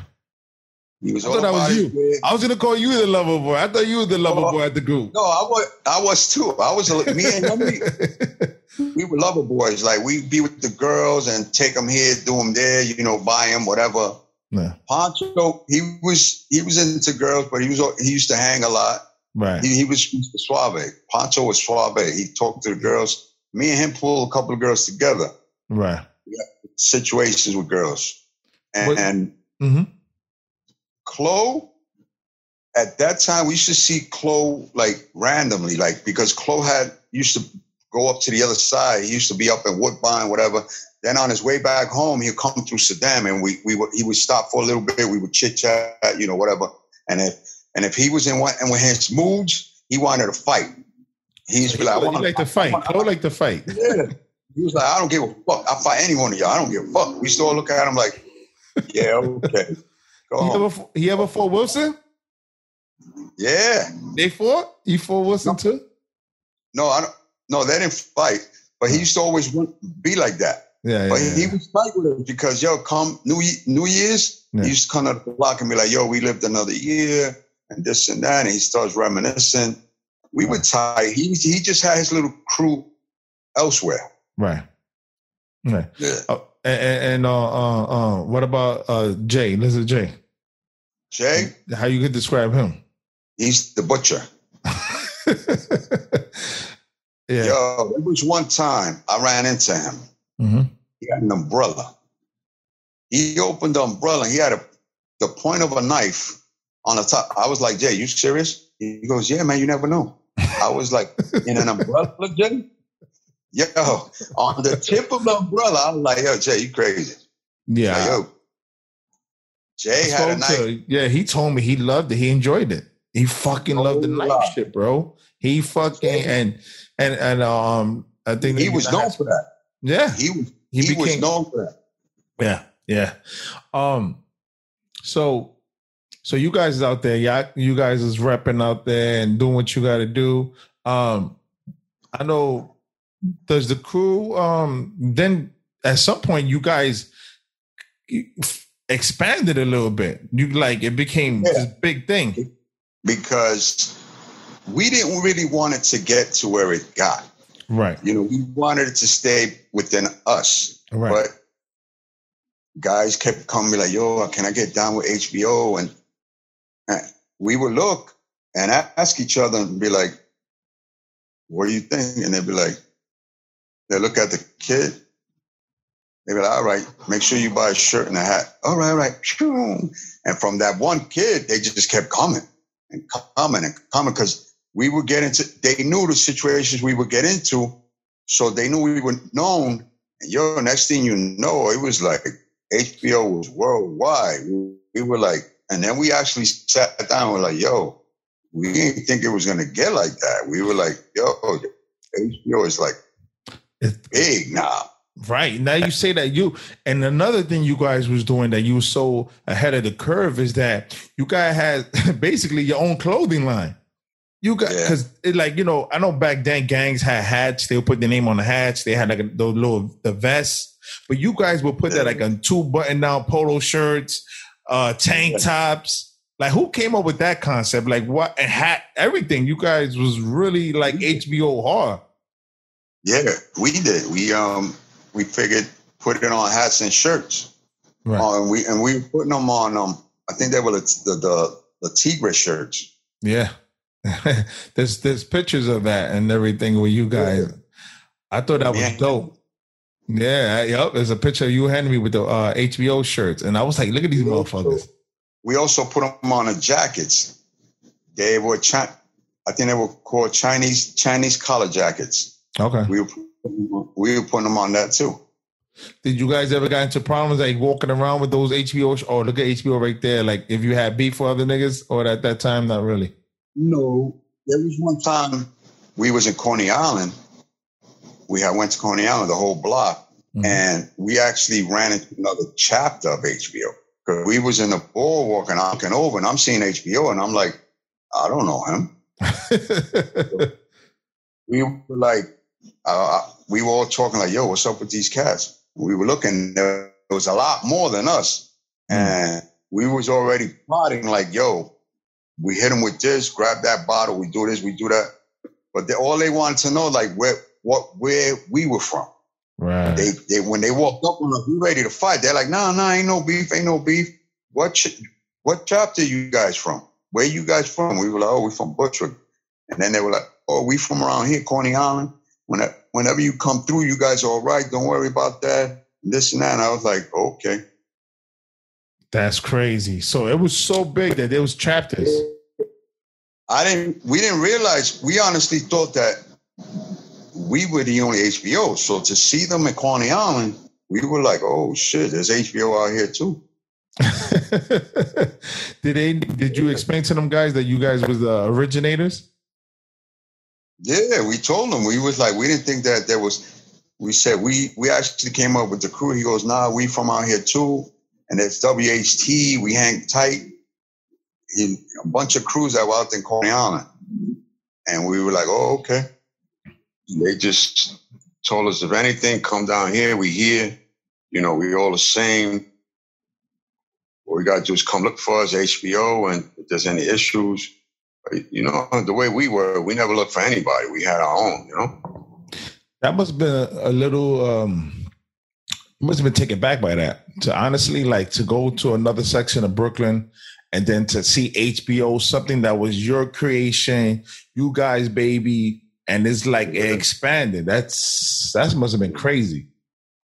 He was I thought that was you. I was gonna call you the lover boy. I thought you were the lover Oh. boy at the group. No, I was. I was too. I was. Me and Henry, we were lover boys. Like we'd be with the girls and take them here, do them there. You know, buy them whatever. yeah, Pancho, he was he was into girls, but he was he used to hang a lot. right. He, he was. Suave. Pancho was Suave. He talked to the girls. Me and him pulled a couple of girls together. Right. Situations with girls, and, and hmm Chloe. At that time, we used to see Chloe like randomly, like because Chloe had used to go up to the other side. He used to be up in Woodbine, whatever. Then on his way back home, he'd come through Suydam, and we we would he would stop for a little bit. We would chit chat, you know, whatever. And if and if he was in one and with his moods, he wanted to fight. He used to He be like, I like to fight. Chloe like to fight. yeah. He was like, I don't give a fuck. I'll fight any one of y'all. I don't give a fuck. We still look at him like, yeah, okay. Go He home. ever he ever fought Wilson? Yeah. They fought? He fought Wilson too? No, I don't. No, they didn't fight. But he used to always be like that. Yeah, yeah. But yeah. he was fight with us because yo, come New New Year's, Yeah. he used to come to the block and be like, "Yo, we lived another year and this and that," and he starts reminiscing. We were tight. He he just had his little crew elsewhere. Right. Right. Yeah. Oh, and, and uh, uh, uh, what about uh, Jay? Listen, Jay. Jay, How you could describe him? he's the butcher. yeah. Yo, it was one time I ran into him. hmm He had an umbrella. He opened the umbrella. And he had a the point of a knife on the top. I was like, Jay, you serious? He goes, Yeah, man, you never know. I was like, in an umbrella, Jay? Yo, on the tip of my umbrella, I was like, yo, Jay, you crazy. Yeah. Like, yo. Jay had a knife. to- yeah, he told me he loved it. He enjoyed it. He fucking loved the Oh, knife shit, bro. He fucking and and and um I think He was known for that. Yeah. He was He, he, was became known for that. Yeah, yeah. Um, so so you guys out there, y'all, you guys is repping out there and doing what you got to do. Um, I know. Does the crew? Um, then at some point, you guys expanded a little bit. You like it became Yeah. this big thing. Because we didn't really want it to get to where it got. Right, You know, we wanted it to stay within us. right, But guys kept coming like, yo, can I get down with HBO? And uh, we would look and ask each other and be like, what do you think? And they'd be like, they look at the kid. They'd be like, all right, make sure you buy a shirt and a hat. All right, all right. And from that one kid, they just kept coming and coming and coming because we would get into, they knew the situations we would get into. So they knew we were known. And yo, next thing you know, it was like HBO was worldwide. We were like, and then we actually sat down and were like, yo, we didn't think it was going to get like that. We were like, yo, HBO is like It- big now. right. Now you say that you and another thing you guys was doing that you were so ahead of the curve is that you guys had basically your own clothing line. You got Yeah. because it like you know I know back then gangs had hats. They would put their name on the hats. They had like a, those little the vests, but you guys would put that like on two button down polo shirts, uh, tank tops. Like who came up with that concept? Like what and hat everything? You guys was really like HBO hard. Yeah, we did. We um we figured put it on hats and shirts. Right. Uh, and we and we were putting them on um I think they were the the the, the Tigre shirts. Yeah. there's there's pictures of that and everything with you guys. I thought that was Yeah. dope. Yeah, yep. There's a picture of you Henry with the uh, HBO shirts, and I was like, look at these We also- motherfuckers. We also put them on the jackets. They were Chi- I think they were called Chinese Chinese collar jackets. Okay. We were we were putting them on that too. Did you guys ever got into problems like walking around with those HBO? Sh- oh, look at HBO right there. Like if you had beef with other niggas, or at that time, not really. No, there was one time we was in Coney Island. We had went to Coney Island, the whole block, Mhm. and we actually ran into another chapter of HBO because we was in the boardwalk and I'm looking over and I'm seeing HBO and I'm like, I don't know him. We were like, uh, we were all talking like, yo, what's up with these cats? We were looking, there was a lot more than us, and we was already plotting like, yo, we hit them with this, grab that bottle, we do this, we do that. But they, all they wanted to know, like, where what where we were from. right. They they when they walked up on us, we ready to fight. They're like, nah, nah, ain't no beef, ain't no beef. What ch- what chapter you guys from? Where you guys from? We were like, oh, we from Bushwick. And then they were like, oh, we from around here, Coney Island. When whenever you come through, you guys are all right. Don't worry about that. This and that. And I was like, okay. That's crazy. So it was so big that there was chapters. I didn't. We didn't realize. We honestly thought that we were the only HBO. So to see them at Coney Island, we were like, oh shit, there's HBO out here too. did they? Did you explain to them guys that you guys was the originators? Yeah, we told him. We was like, we didn't think that there was. We said we we actually came up with the crew. He goes, nah, we from out here too, and it's WHT. We hang tight. He, a bunch of crews that were out in Island, and we were like, oh, okay. They just told us if anything, come down here. We here. You know, we all the same. What we got to do is come look for us, HBO, and if there's any issues, you know, the way we were, we never looked for anybody. We had our own, you know. That must have been a, little. um Must have been taken back by that. To honestly, like to go to another section of Brooklyn, and then to see HBO, something that was your creation, you guys, baby, and it's like it expanded. That's that must have been crazy.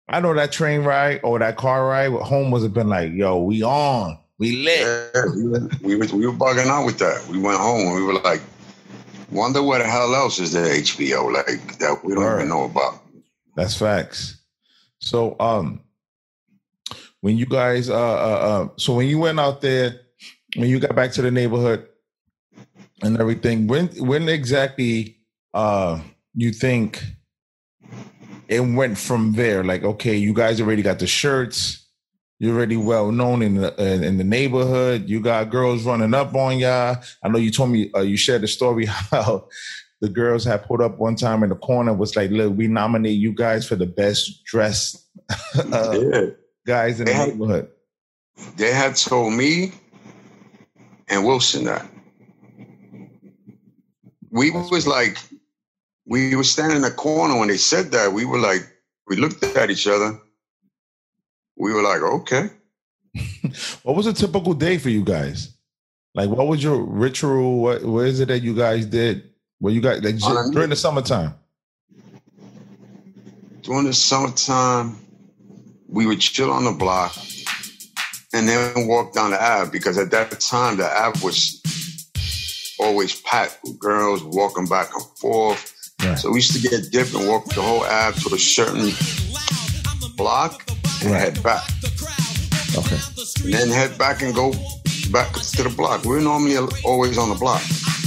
I know that train ride or that car ride home must have been like, yo, we on, we lit. Yeah, we, were, we were bugging out with that. We went home and we were like, wonder what the hell else is there HBO like that we don't Word. even know about. That's facts. So, um, when you guys, uh, uh, uh, so when you went out there, when you got back to the neighborhood and everything, when when exactly uh you think it went from there? Like, okay, you guys already got the shirts. You're already well known in the in, in the neighborhood. You got girls running up on y'all. I know you told me uh, you shared the story how the girls had put up one time in the corner was like, "Look, we nominate you guys for the best dressed uh, yeah, guys in the had- neighborhood." they had told me and Wilson that we was like we were standing in the corner when they said that. We were like, we looked at each other. We were like, okay. What was a typical day for you guys? Like, what was your ritual? What what is it that you guys did? What you guys like Um, during the summertime? during the summertime, we would chill on the block and then walk down the Ave because at that time the Ave was always packed with girls walking back and forth. Right. So we used to get dipped and walk the whole Ave to a certain block and head back. Okay. And then head back and go back to the block. We're normally always on the block.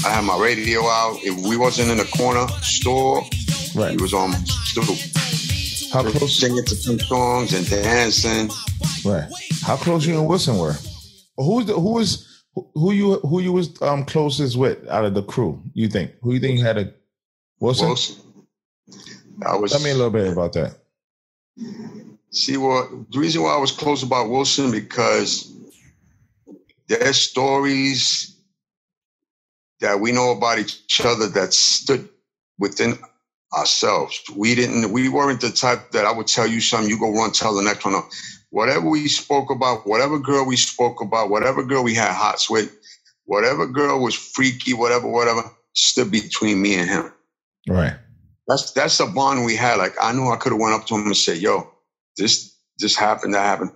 I had my radio out. If we wasn't in the corner store, Right. we was on stoop. How close? singing to some songs and dancing. Right. How close you and Wilson were? Who's the who was who you who you was um closest with out of the crew? You think who you think had a Wilson? Wilson. I was. Tell me a little bit about that. See what the reason why I was close about Wilson because their stories that we know about each other that stood within ourselves. We didn't. We weren't the type that I would tell you something. You go run tell the next one. No. Whatever we spoke about, whatever girl we spoke about, whatever girl we had hots with, whatever girl was freaky, whatever, whatever, stood between me and him. Right. That's that's a bond we had. Like I knew I could have went up to him and said, "Yo, this this happened. Happened."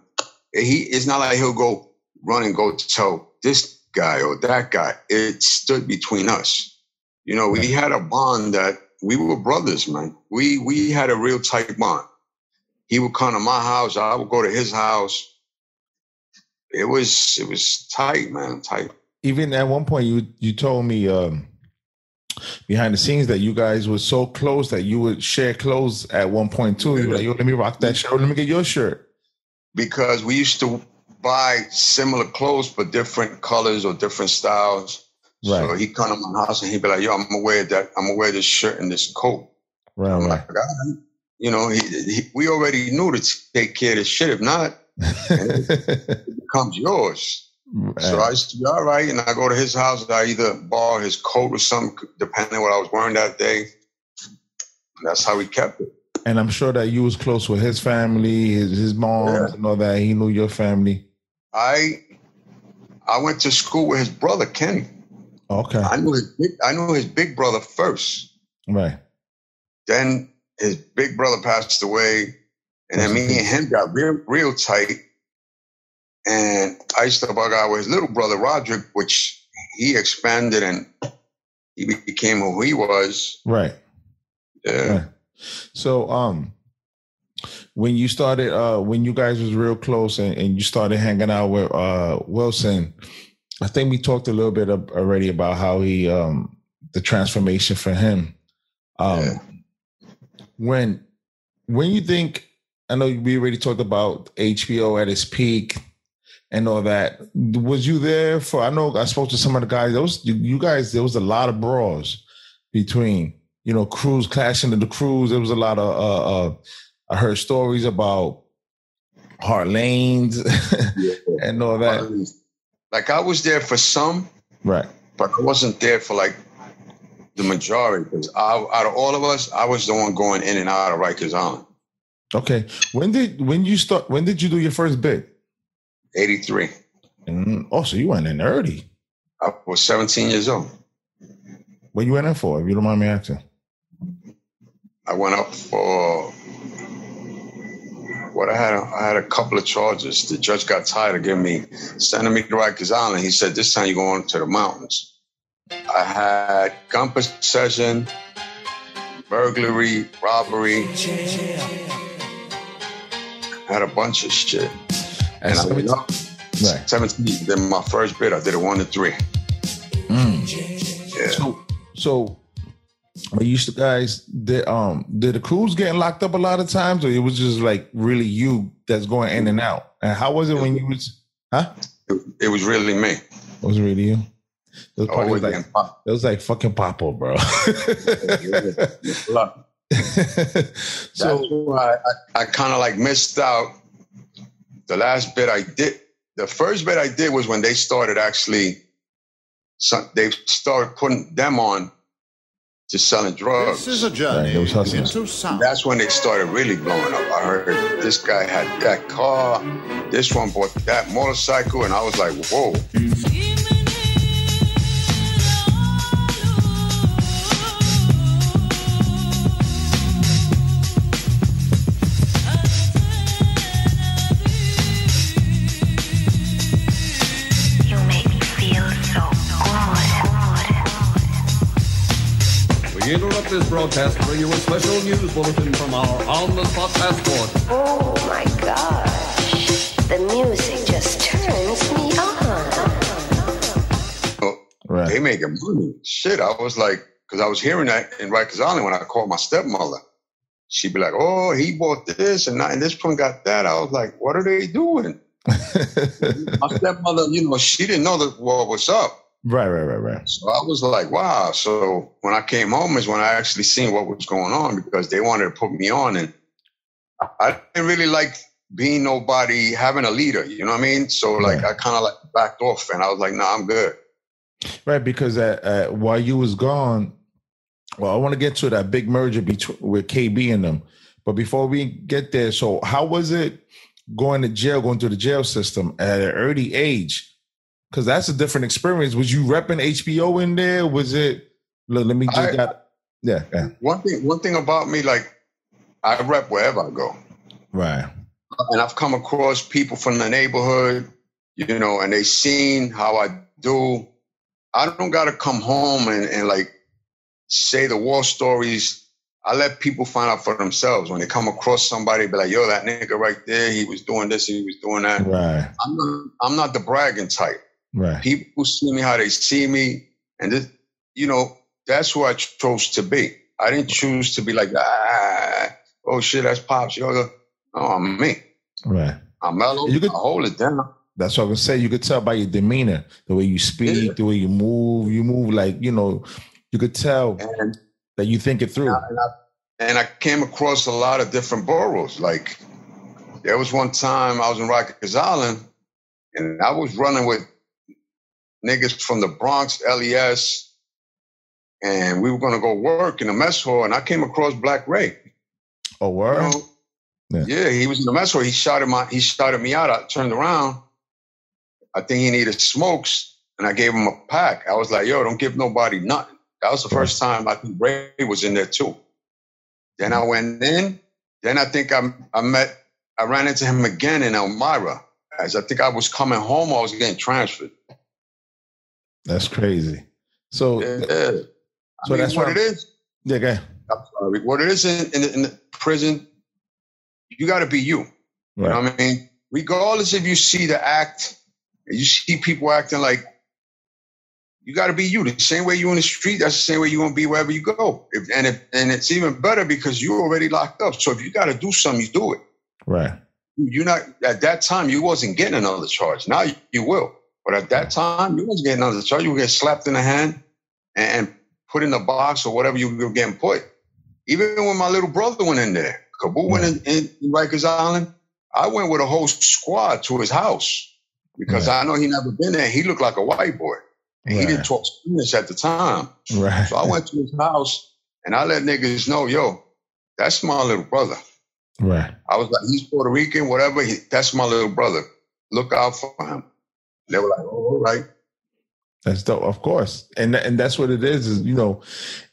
And he it's not like he'll go run and go tell this guy or that guy. It stood between us. You know, we had a bond that we were brothers, man. We we had a real tight bond. He would come to my house, I would go to his house. It was it was tight, man, tight. Even at one point, you you told me um, behind the scenes that you guys were so close that you would share clothes at one point too. You were like, "Yo, let me rock that shirt. Let me get your shirt." Because we used to buy similar clothes but different colors or different styles. Right. So he come to my house and he'd be like, "Yo, I'm gonna wear that. I'm gonna wear this shirt and this coat." Right, I'm right. like, you know, he, he, we already knew to take care of this shit. If not, it becomes yours. So I used to be all right, and I go to his house. I either borrow his coat or something, depending on what I was wearing that day. That's how we kept it. and I'm sure that you was close with his family, his his moms, Yeah. and all that. He knew your family. I I went to school with his brother Kenny. Okay, I knew his big, I knew his big brother first. right. Then his big brother passed away, and then me and him got real real tight. And I used to bug out with his little brother Roderick, which he expanded and he became who he was. Right. Yeah. Right. So um when you started uh when you guys was real close and, and you started hanging out with uh Wilson, I think we talked a little bit already about how he um the transformation for him. Um Yeah. when when you think I know we already talked about HBO at its peak and all that. Was you there for I know I spoke to some of the guys, those you, guys there was a lot of brawls between you know, crews clashing into the crews. There was a lot of uh, uh I heard stories about Hart Lanes and all that. Like I was there for some, Right. but I wasn't there for like the majority because out of all of us, I was the one going in and out of Rikers Island. Okay. When did when you start when did you do your first bit? 83. Mm, oh, so you went in early. I was 17 years old. What you went in for, if you don't mind me asking? I went up for what I had. I had a couple of charges. The judge got tired of giving me sending me to Rikers Island. He said, "This time you're going to the mountains." I had gun possession, burglary, robbery. had a bunch of shit. At And I went 17 up Right. 17. Then my first bid, I did a one to three. Mm. Yeah. So so are you used to guys did um did the crews getting locked up a lot of times or it was just like really you that's going in and out? And how was it when you was huh? It, it was really me. It was really you? It was, probably like, getting popped. it was like fucking Papo, bro. Look, so That's why I, I kind of like missed out. The last bit I did, the first bit I did was when they started actually, some, they started putting them on to selling drugs. This is a journey Right, was into sound. That's when they started really blowing up. I heard this guy had that car, this one bought that motorcycle, and I was like, whoa. This broadcast bring you a special news bulletin from our on-the-spot passport. Oh my gosh. The music just turns me on. Oh, right. They making money. Shit, I was like, because I was hearing that in Rikers Island when I called my stepmother. She'd be like, "Oh, he bought this and, that, and this one got that." I was like, "What are they doing?" My stepmother, you know, she didn't know that what was up. Right, right, right, right. So I was like, "Wow!" So when I came home is when I actually seen what was going on because they wanted to put me on, and I- didn't really like being nobody, having a leader. You know what I mean? So like, Right. I kind of like backed off, and I was like, "Nah, I'm good." Right, because uh, uh, while you was gone, well, I want to get to that big merger between with KB and them. But before we get there, so how was it going to jail, going through the jail system at an early age? Because that's a different experience. Was you repping HBO in there? Was it? Look, let me just I- got. Yeah, yeah, One thing, one thing about me, like I rep wherever I go, right, and I've come across people from the neighborhood, you know, and they seen how I do. I don't got to come home and, and like say the war stories. I let people find out for themselves when they come across somebody. Be like, yo, that nigga right there, he was doing this, he was doing that. Right. I'm not, I'm not the bragging type. Right. People see me how they see me, and this, you know, that's who I chose to be. I didn't choose to be like, ah, oh shit, that's pops. You Yo, no, I'm me. Right. I'm mellow. You could- I hold it down. That's what I was say. You could tell by your demeanor, the way you speak, Yeah. the way you move. You move like you know. You could tell And that you think it through. and I, and I came across a lot of different boroughs. Like there was one time I was in Rikers Island, and I was running with niggas from the Bronx, LES, and we were going to go work in the mess hall. And I came across Black Ray. Oh, You know? Yeah. yeah. he was in the mess hall. He shouted my he shouted me out. I turned around. I think he needed smokes, and I gave him a pack. I was like, "Yo, don't give nobody nothing." That was the first time I think Ray was in there too. Then I went in. Then I think I I met I ran into him again in Elmira. As I think I was coming home, I was getting transferred. That's crazy. So, Yeah. so mean, that's what it is. yeah, go ahead. I'm sorry. What it is in, in, the- in the prison, you got to be you. You know what I mean? Regardless if you see the act, you see people acting like you got to be you. The same way you in the street, that's the same way you're gonna be wherever you go. If, and if, and it's even better because you're already locked up. So if you got to do something, you do it. Right. You're not at that time. You wasn't getting another charge. Now you, you will. But at that time, you wasn't getting the charge. You were getting slapped in the hand and, put in the box or whatever you were getting put. Even when my little brother went in there, Kabul went in, in, Rikers Island. I went with a whole squad to his house because I know he never been there. He looked like a white boy. And he didn't talk Spanish at the time. Right. So I went to his house and I let niggas know, yo, that's my little brother. Right. I was like, he's Puerto Rican, whatever. He, that's my little brother. Look out for him. They were like, oh, all right. That's dope, of course, and and that's what it is. Is you know,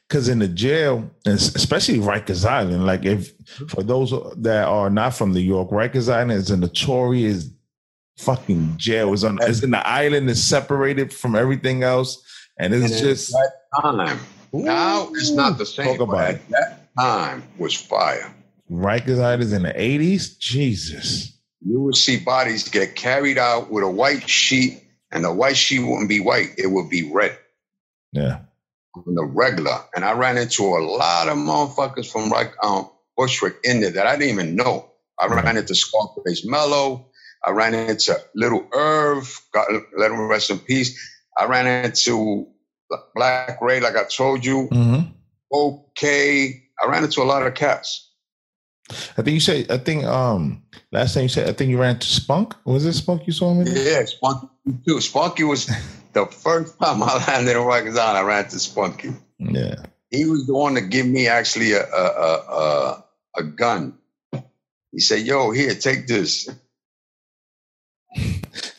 because in the jail, and especially Rikers Island, like if mm-hmm. for those that are not from New York, Rikers Island is a notorious fucking jail. It's on, it's in the island. It's separated from everything else, and it's And just time. Now it's not the same. Talk about at it. that time was fire. Rikers Island is in the eighties. Jesus, You would see bodies get carried out with a white sheet, and the white sheet wouldn't be white; it would be red. yeah, on the regular. And I ran into a lot of motherfuckers from like um, Bushwick in there that I didn't even know. I ran into Scarface Mello. I ran into Little Irv. God, let him rest in peace. I ran into Black Ray, like I told you. hmm Okay. I ran into a lot of cats. I think you said. I think um last time you said. I think you ran to Spunk. Was it Spunk you saw in? Yeah, Spunky too. Spunky was the first time I landed in Rikers Island. I ran to Spunky. Yeah. he was the one to give me actually a a, a, a, gun. He said, "Yo, here, take this."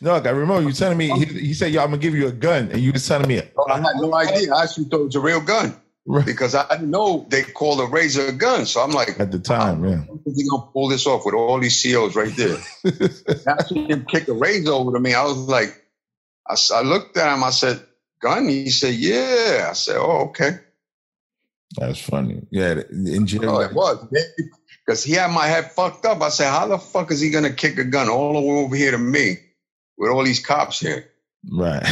No, I remember you telling me. He, he said, "Yo, I'm gonna give you a gun," and you was telling me. I had no idea. I actually thought it was a real gun because I know they call a razor a gun. So I'm like, At the time, yeah. "How is he gonna pull this off with all these COs right there?" I seen him kick a razor over to me. I was like, I, I looked at him. I said, "Gun?" He said, "Yeah." I said, "Oh, okay." That's funny. Yeah, in jail. Oh, it was because he had my head fucked up. I said, "How the fuck is he gonna kick a gun all the way over here to me with all these cops here?" Right.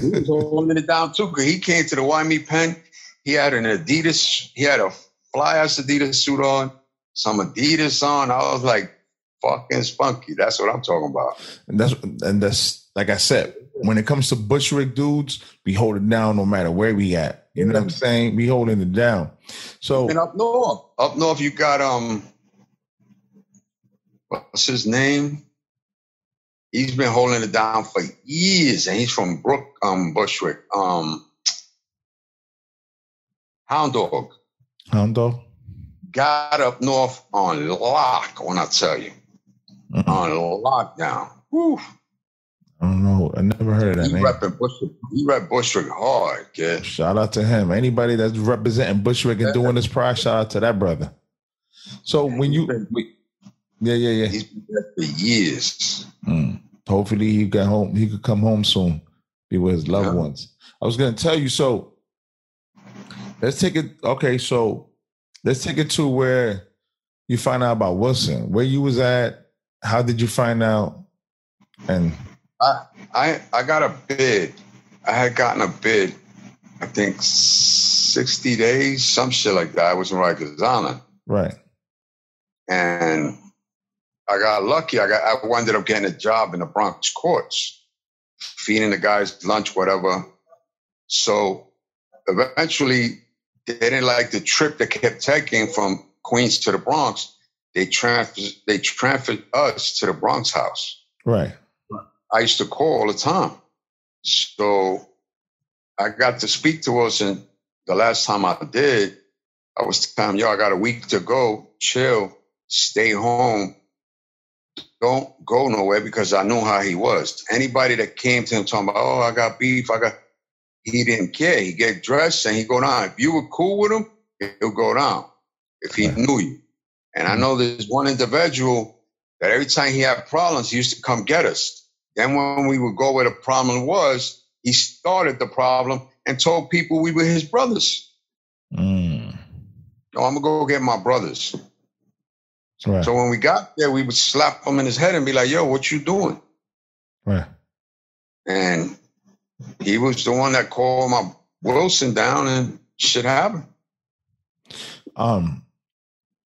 he was holding it down too. Cause he came to the Wyoming pen. He had an Adidas. He had a fly ass Adidas suit on, some Adidas on. I was like, fucking spunky. That's what I'm talking about. and that's and that's like I said. When it comes to Bushwick dudes, we hold it down no matter where we at. You know what I'm saying? We holding it down. So And up north, up north, you got um, what's his name? He's been holding it down for years, and he's from Brook, um, Bushwick, um, Hound Dog. Hound dog. got up north on lock when I tell you. Mhm. On lockdown. Whew. I don't know. I never heard of He that name. repping Bushwick. He rep Bushwick hard, kid. Shout out to him. Anybody that's representing Bushwick and doing this prize, shout out to that brother. So when you, yeah, yeah, yeah. He's been there for years. Mm. Hopefully he got home. He could come home soon, be with his loved Yeah. ones. I was going to tell you. So Let's take it. Okay, so let's take it to where you find out about Wilson. Where you was at? How did you find out? And I I I got a bid. I had gotten a bid. I think sixty days, some shit like that. I was in Rikers Island, right, and I got lucky. I got I ended up getting a job in the Bronx courts, feeding the guys lunch, whatever. So eventually, they didn't like the trip they kept taking from Queens to the Bronx. They transferred they transferred us to the Bronx house. right, I used to call all the time. So I got to speak to Wilson the last time I did. I was telling him, yo, I got a week to go, chill, stay home. Don't go nowhere because I knew how he was. Anybody that came to him talking about, oh, I got beef, I got he didn't care. He get dressed and he go down. If you were cool with him, he'll go down. If he knew you. And I know there's one individual that every time he had problems, he used to come get us. Then when we would go where the problem was, he started the problem and told people we were his brothers. Mm, No, I'm gonna go get my brothers. right, So when we got there, we would slap him in his head and be like, "Yo, what you doing?" right. And he was the one that called my Wilson down, and shit happened. Um,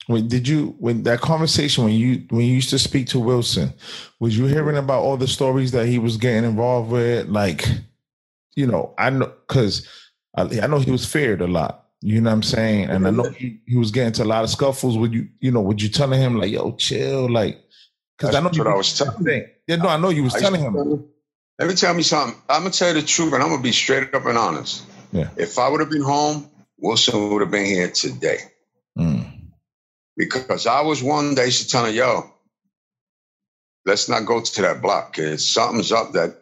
when did you when that conversation when you when you used to speak to Wilson, was you hearing about all the stories that he was getting involved with? Like, you know, I know because I, I know he was feared a lot. You know what I'm saying? And I know he, he was getting to a lot of scuffles. Would you, you know, would you telling him like, "Yo, chill," like? Because I know you what I was telling. Yeah, no, I know you was I telling him. Let me tell you something. I'm gonna tell you the truth, and I'm gonna be straight up and honest. Yeah. If I would have been home, Wilson would have been here today. Mm, Because I was one that used to tell him, yo, let's not go to that block, Cause Something's up that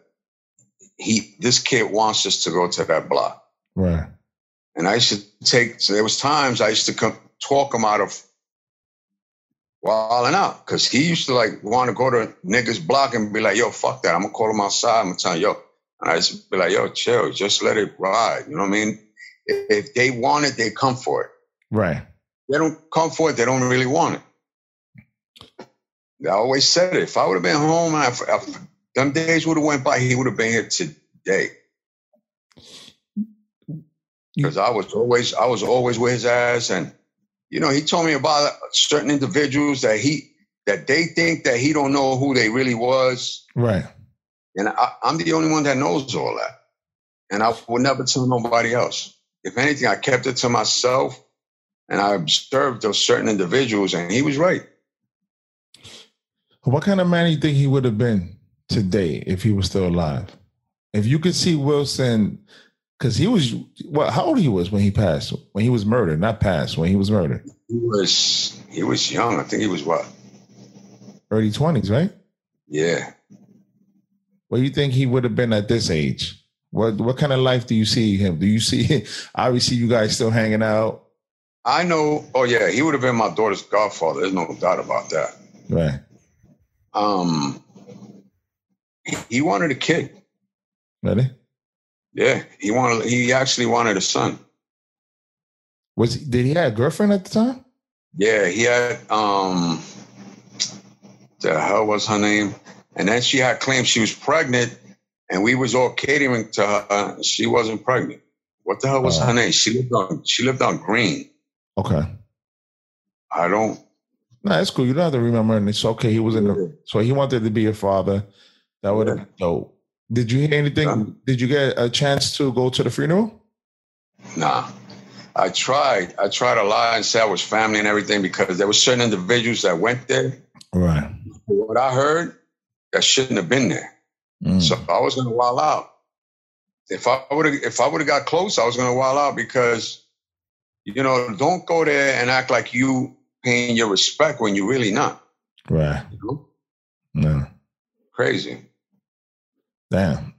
he this kid wants us to go to that block. right. And I used to take so there was times I used to come talk him out of wilding out. Cause he used to like want to go to niggas block and be like, yo, fuck that. I'm gonna call him outside. I'm gonna tell him, yo. And I just be like, yo, chill, just let it ride. You know what I mean? If if they want it, they come for it. Right. they don't come for it, they don't really want it. I always said it. If I would have been home, if, if them days would have went by, he would have been here today. Because I was always, I was always with his ass, and you know, he told me about certain individuals that he that they think that he don't know who they really was, Right. and I, I'm the only one that knows all that, and I would never tell nobody else. If anything, I kept it to myself, and I observed those certain individuals, and he was right. What kind of man do you think he would have been today if he was still alive? If you could see Wilson, because he was what? How old he was when he passed? When he was murdered, not passed. When he was murdered, He was he was young. I think he was what? early twenties, right? Yeah. What do you think he would have been at this age? What What kind of life do you see him? Do you see? Obviously, you guys still hanging out, I know. Oh yeah, he would have been my daughter's godfather. There's no doubt about that. right? Um, he wanted a kid. Really? Yeah, he wanted. He actually wanted a son. Was did he have a girlfriend at the time? Yeah, he had. Um, the hell was her name? And then she had claimed she was pregnant, and we was all catering to her. and She wasn't pregnant. What the hell was Oh. her name? She lived on. She lived on Green. Okay. I don't. No, that's cool. You don't have to remember. And it's okay. He was in the so he wanted to be a father. That would have Yeah. been dope. Did you hear anything? Did you get a chance to go to the funeral? Nah. I tried. I tried to lie and say I was family and everything because there were certain individuals that went there. Right. What I heard, that shouldn't have been there. Mm. So I was gonna wild out. If I would have if I would have got close, I was gonna wild out because you know, don't go there and act like you paying your respect when you're really not. right. You know? No. Crazy. Damn.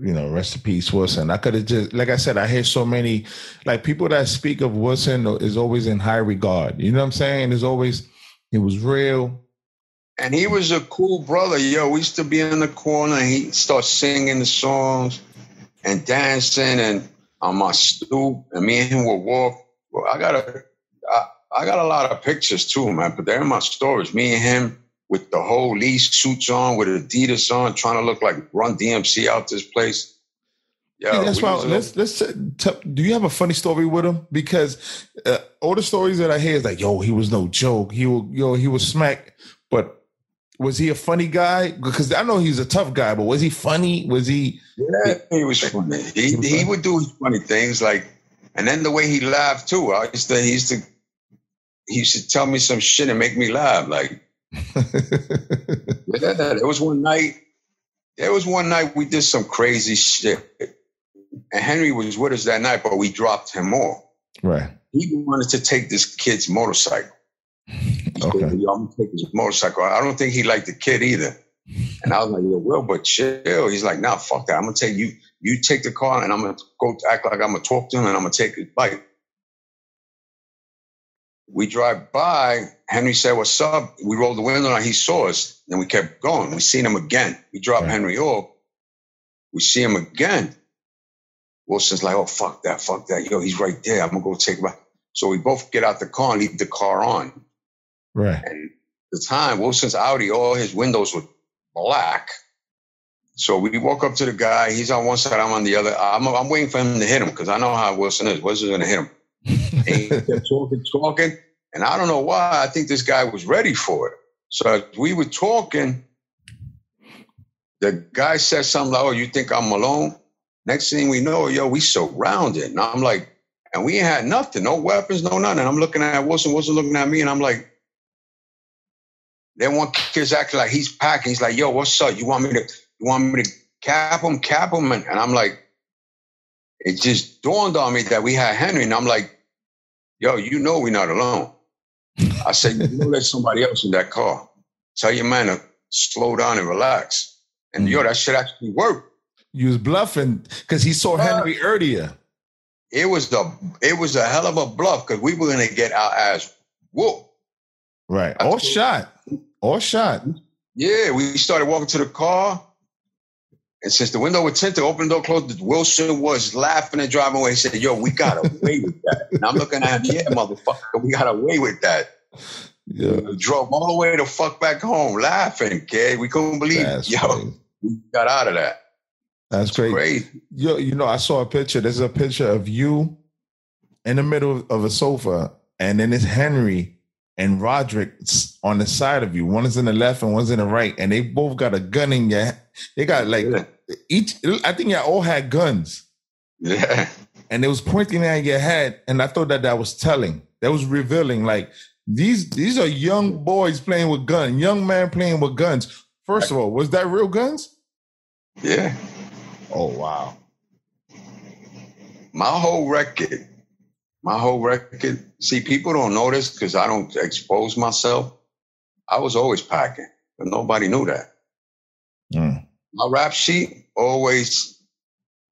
You know, rest in peace, Wilson. I could have just, like I said, I hear so many, like people that speak of Wilson is always in high regard. You know what I'm saying? There's always, it was real. And he was a cool brother. Yo, we used to be in the corner and he'd start singing the songs and dancing. And on my stoop, and me and him would walk. Well, I got a, I, I got a lot of pictures too, man. But they're in my storage. Me and him with the whole Lee suits on, with Adidas on, trying to look like Run DMC out this place. Yeah, Hey, that's why. Let's let's. T- do you have a funny story with him? Because uh, all the stories that I hear is like, yo, he was no joke. He was, yo, he was smack. But was he a funny guy? Because I know he's a tough guy, but was he funny? Was he? Yeah, he was funny. He he would do funny things like, and then the way he laughed too. I used to he used to he used to tell me some shit and make me laugh. Like, yeah, there was one night. There was one night we did some crazy shit, and Henry was with us that night, but we dropped him off. right. He wanted to take this kid's motorcycle. Okay. "Yo, I'm gonna take his motorcycle. I don't think he liked the kid either. And I was like, "Yo, Will, but chill." He's like, "Nah, fuck that. I'm gonna take you. You take the car, and I'm gonna go act like I'm gonna talk to him, and I'm gonna take his bike." We drive by. Henry said, "What's up?" We rolled the window down. He saw us, and we kept going. We seen him again. We drop Right. Henry off. We see him again. Wilson's like, "Oh fuck that, fuck that, yo, he's right there. I'm gonna go take him." back." So we both get out the car and leave the car on. Right. And the time, Wilson's Audi, all his windows were black. So we walk up to the guy. He's on one side, I'm on the other. I'm, I'm waiting for him to hit him because I know how Wilson is. Wilson's going to hit him. And he kept talking, talking. And I don't know why. I think this guy was ready for it. So we were talking, the guy said something like, Oh, you think I'm alone? Next thing we know, yo, we surrounded. And I'm like, and we ain't had nothing, no weapons, no nothing. And I'm looking at Wilson, Wilson looking at me, and I'm like, then one kid's acting like he's packing. He's like, yo, what's up? You want me to you want me to cap him, cap him? And, and I'm like, it just dawned on me that we had Henry. And I'm like, yo, you know we're not alone. I said, you know there's somebody else in that car. Tell your man to slow down and relax. And yo, mm. that shit actually worked. You was bluffing because he saw Henry earlier. It was the it was a hell of a bluff because we were gonna get our ass whooped. Right. Or shot. Or shot. Yeah, we started walking to the car. And since the window was tinted, open the door closed, Wilson was laughing and driving away. He said, Yo, we got away with that. And I'm looking at him, yeah, motherfucker, we got away with that. Yeah. We drove all the way the fuck back home, laughing, kid. We couldn't believe That's it. Yo, crazy. we got out of that. That's It's great. crazy. Yo, you know, I saw a picture. This is a picture of you in the middle of a sofa, and then it's Henry and Roderick on the side of you. One is in the left and one's in the right, and they both got a gun in your. They got like Yeah. Each. I think you all all had guns, Yeah. and it was pointing at your head. And I thought that that was telling. That was revealing. Like these, these are young boys playing with guns. Young man playing with guns. First of all, was that real guns? Yeah. Oh wow. my whole record, my whole record. See, people don't know this because I don't expose myself. I was always packing, but nobody knew that. My rap sheet always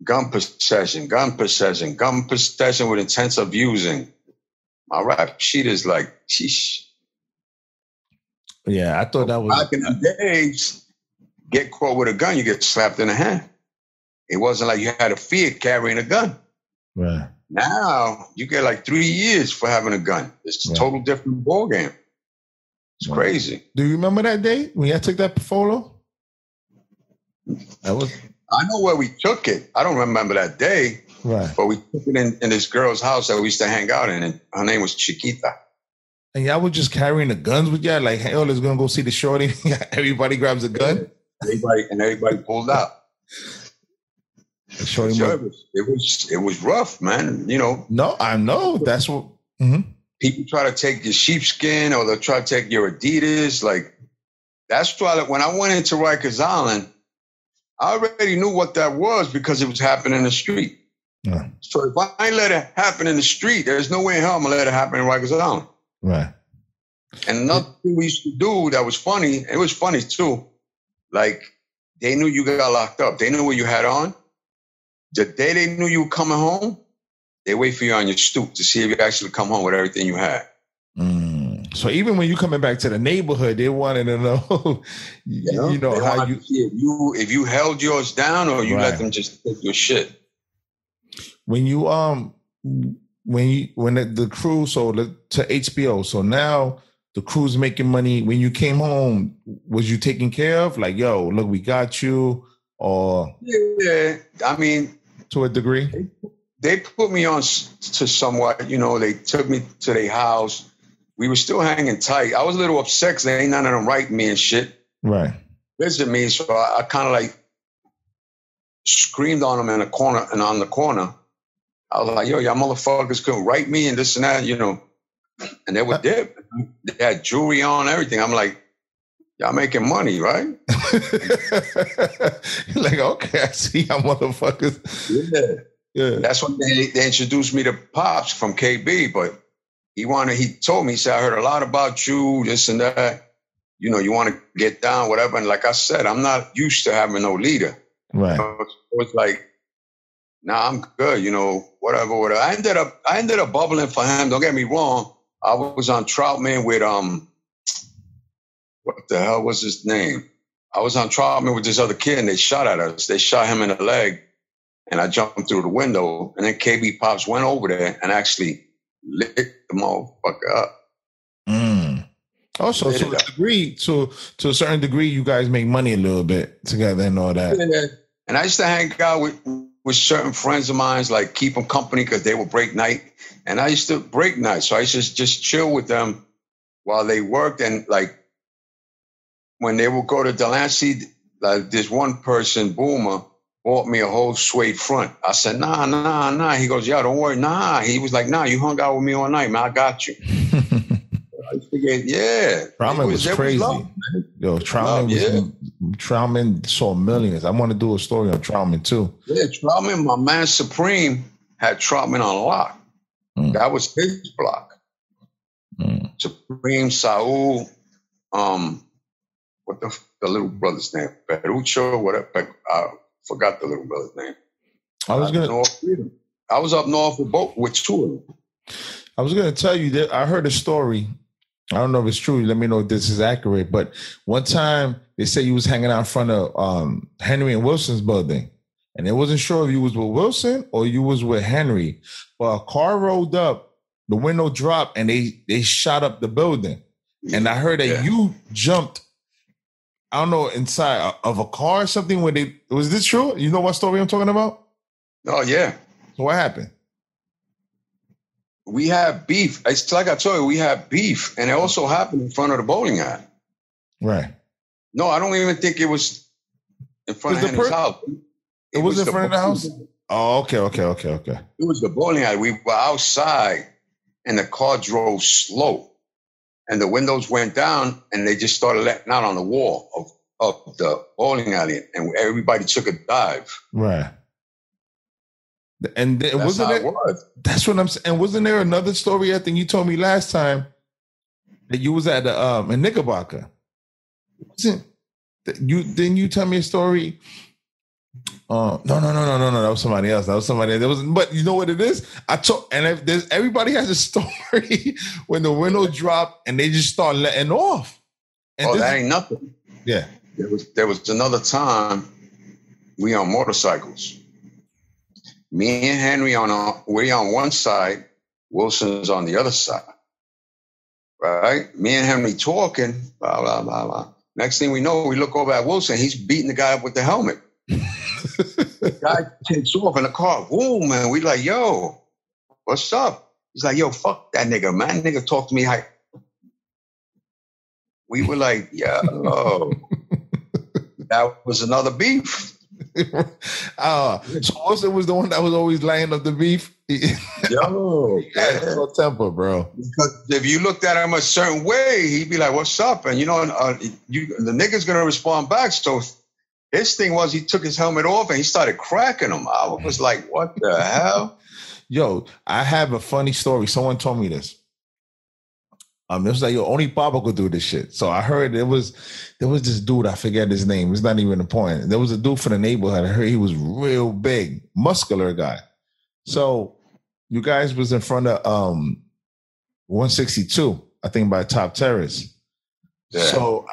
gun possession, gun possession, gun possession with intent of using. My rap sheet is like, sheesh. Yeah, I thought that was. Back in the days, get caught with a gun, you get slapped in the hand. It wasn't like you had a fear carrying a gun. Right. Now you get like three years for having a gun. It's a Right. total different ball game. It's Right. crazy. Do you remember that day when I took that photo? That was I know where we took it. I don't remember that day, right. but we took it in, in this girl's house that we used to hang out in. And her name was Chiquita. And y'all were just carrying the guns with y'all, like, hey, oh, let's go go see the shorty. Everybody grabs a gun. Everybody and everybody pulled out. Shorty it was it was rough, man. You know, no, I know. That's what. Mhm. people try to take your sheepskin or they'll try to take your Adidas. Like that's why when I went into Rikers Island, I already knew what that was because it was happening in the street. Yeah. So if I ain't let it happen in the street, there's no way in hell I'm gonna let it happen in Rikers Island. Right. And another thing we used to do that was funny, it was funny too. Like they knew you got locked up. They knew what you had on. The day they knew you were coming home, they wait for you on your stoop to see if you actually come home with everything you had. Mm. So even when you coming back to the neighborhood, they wanted to know, you know, how you. if you if you held yours down or you Right. let them just take your shit. when you um when you when the, the crew so the, to HBO, so now the crew's making money. When you came home, was you taken care of? Like, yo, look, we got you, or Yeah, I mean, to a degree? they put me on to somewhat. You know, they took me to their house. We were still hanging tight. I was a little upset because they ain't none of them writing me and shit. Right. Visit me, so I, I kind of like screamed on them in the corner and on the corner. I was like, "Yo, y'all motherfuckers couldn't write me and this and that," you know. And they were uh-huh. there. They had jewelry on, everything. I'm like, "Y'all making money, right?" like, okay, I see how motherfuckers. Yeah. Yeah. That's when they, they introduced me to Pops from KB, but he wanted, he told me, he said, I heard a lot about you, this and that. You know, you want to get down, whatever. And like I said, I'm not used to having no leader. Right. So it's- it's like, nah, I'm good, you know, whatever, whatever. I ended up, I ended up bubbling for him. Don't get me wrong. I was on Troutman with, um, what the hell was his name? I was on Troutman with this other kid and they shot at us. They shot him in the leg and I jumped through the window. And then KB Pops went over there and actually lit the motherfucker up. Mm. Also, to a degree, to to a certain degree, you guys make money a little bit together and all that. And I used to hang out with with certain friends of mine, like keep them company because they would break night, and I used to break night. So I used to just chill with them while they worked, and like when they would go to Delancey, like this one person, Boomer, bought me a whole suede front. I said, Nah, nah, nah. He goes, yeah, don't worry, nah. He was like, Nah, you hung out with me all night, man. I got you. I figured, yeah. Troutman was it crazy. love. Yo, Troutman was yeah. Troutman saw millions. I want to do a story on Troutman too. Yeah, Troutman, my man Supreme had Troutman on lock. Mm. That was his block. Mm. Supreme, Saul, um, what the, the little brother's name? Perucho, whatever. I forgot the little brother's name. I was gonna I was up north with both with two of them. I was gonna tell you that I heard a story. I don't know if it's true. Let me know if this is accurate. But one time they said you was hanging out in front of um, Henry and Wilson's building, and they wasn't sure if you was with Wilson or you was with Henry. But a car rolled up, the window dropped, and they they shot up the building. And I heard that Yeah. you jumped. I don't know inside uh, of a car or something. Where they was this true? You know what story I'm talking about? Oh yeah, So what happened? we had beef. It's like I told you, we had beef, and it also happened in front of the bowling alley. Right. No, I don't even think it was in front of the per- house. It was in front of the house? Oh, okay, okay, okay, okay. It was the bowling alley. We were outside and the car drove slow. And the windows went down and they just started letting out on the wall of, of the bowling alley. And everybody took a dive. Right. And then, That's wasn't how it? was. That's what I'm saying. And wasn't there another story? I think you told me last time that you was at the um in Knickerbocker. Wasn't that you? Didn't you tell me a story? Uh, no, no, no, no, no, no. That was somebody else. That was somebody. That was. But you know what it is? I told, and if there's everybody has a story when the window dropped and they just start letting off. And Oh, that ain't nothing. yeah. There was, there was another time we on motorcycles. Me and Henry on a, we on one side, Wilson's on the other side. Right? Me and Henry talking, blah, blah, blah, blah. Next thing we know, we look over at Wilson. He's beating the guy up with the helmet. guy takes off in the car. Boom, man. We like, yo, what's up? He's like, yo, fuck that nigga, man. Nigga talk to me like. We were like, yo. that was another beef. uh, so Wilson was the one that was always laying up the beef. Yo. had no temper, bro. Because if you looked at him a certain way, he'd be like, "What's up?" And you know, uh, you the nigga's gonna respond back. So his thing was he took his helmet off and he started cracking him. I was like, "What the hell?" Yo, I have a funny story. Someone told me this. Um, it was like, yo, only Papo could do this shit. So I heard it was there was this dude, I forget his name. It's not even the point. There was a dude from the neighborhood. I heard he was real big, muscular guy. So you guys was in front of um 162, I think by Top Terrace. Yeah. So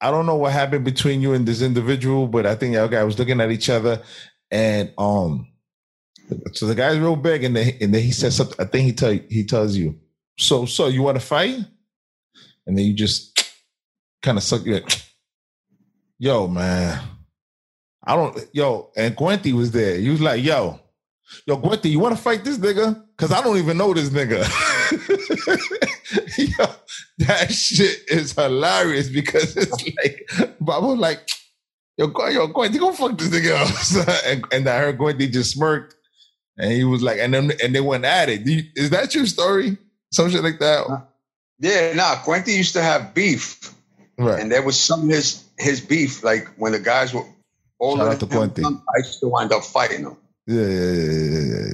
I, I don't know what happened between you and this individual, but I think y'all guys was looking at each other and um So the guy's real big, and then and then he says something. I think he tell he tells you, so so you want to fight, and then you just kind of suck your. Yo, man, I don't. Yo, and Gwenty was there. He was like, yo, yo, Gwenty, you want to fight this nigga? Because I don't even know this nigga. yo, that shit is hilarious because it's like, Bob was like, yo, go, yo, Gwenty, go fuck this nigga else. and, and I heard Gwenty just smirked. And he was like, and then and they went at it. You- is that your story? Some shit like that? Yeah, nah, Quentin used to have beef. Right. And there was some of his his beef, like when the guys were older Shout out to Quentin. I used to wind up fighting them. Yeah, yeah, yeah, yeah,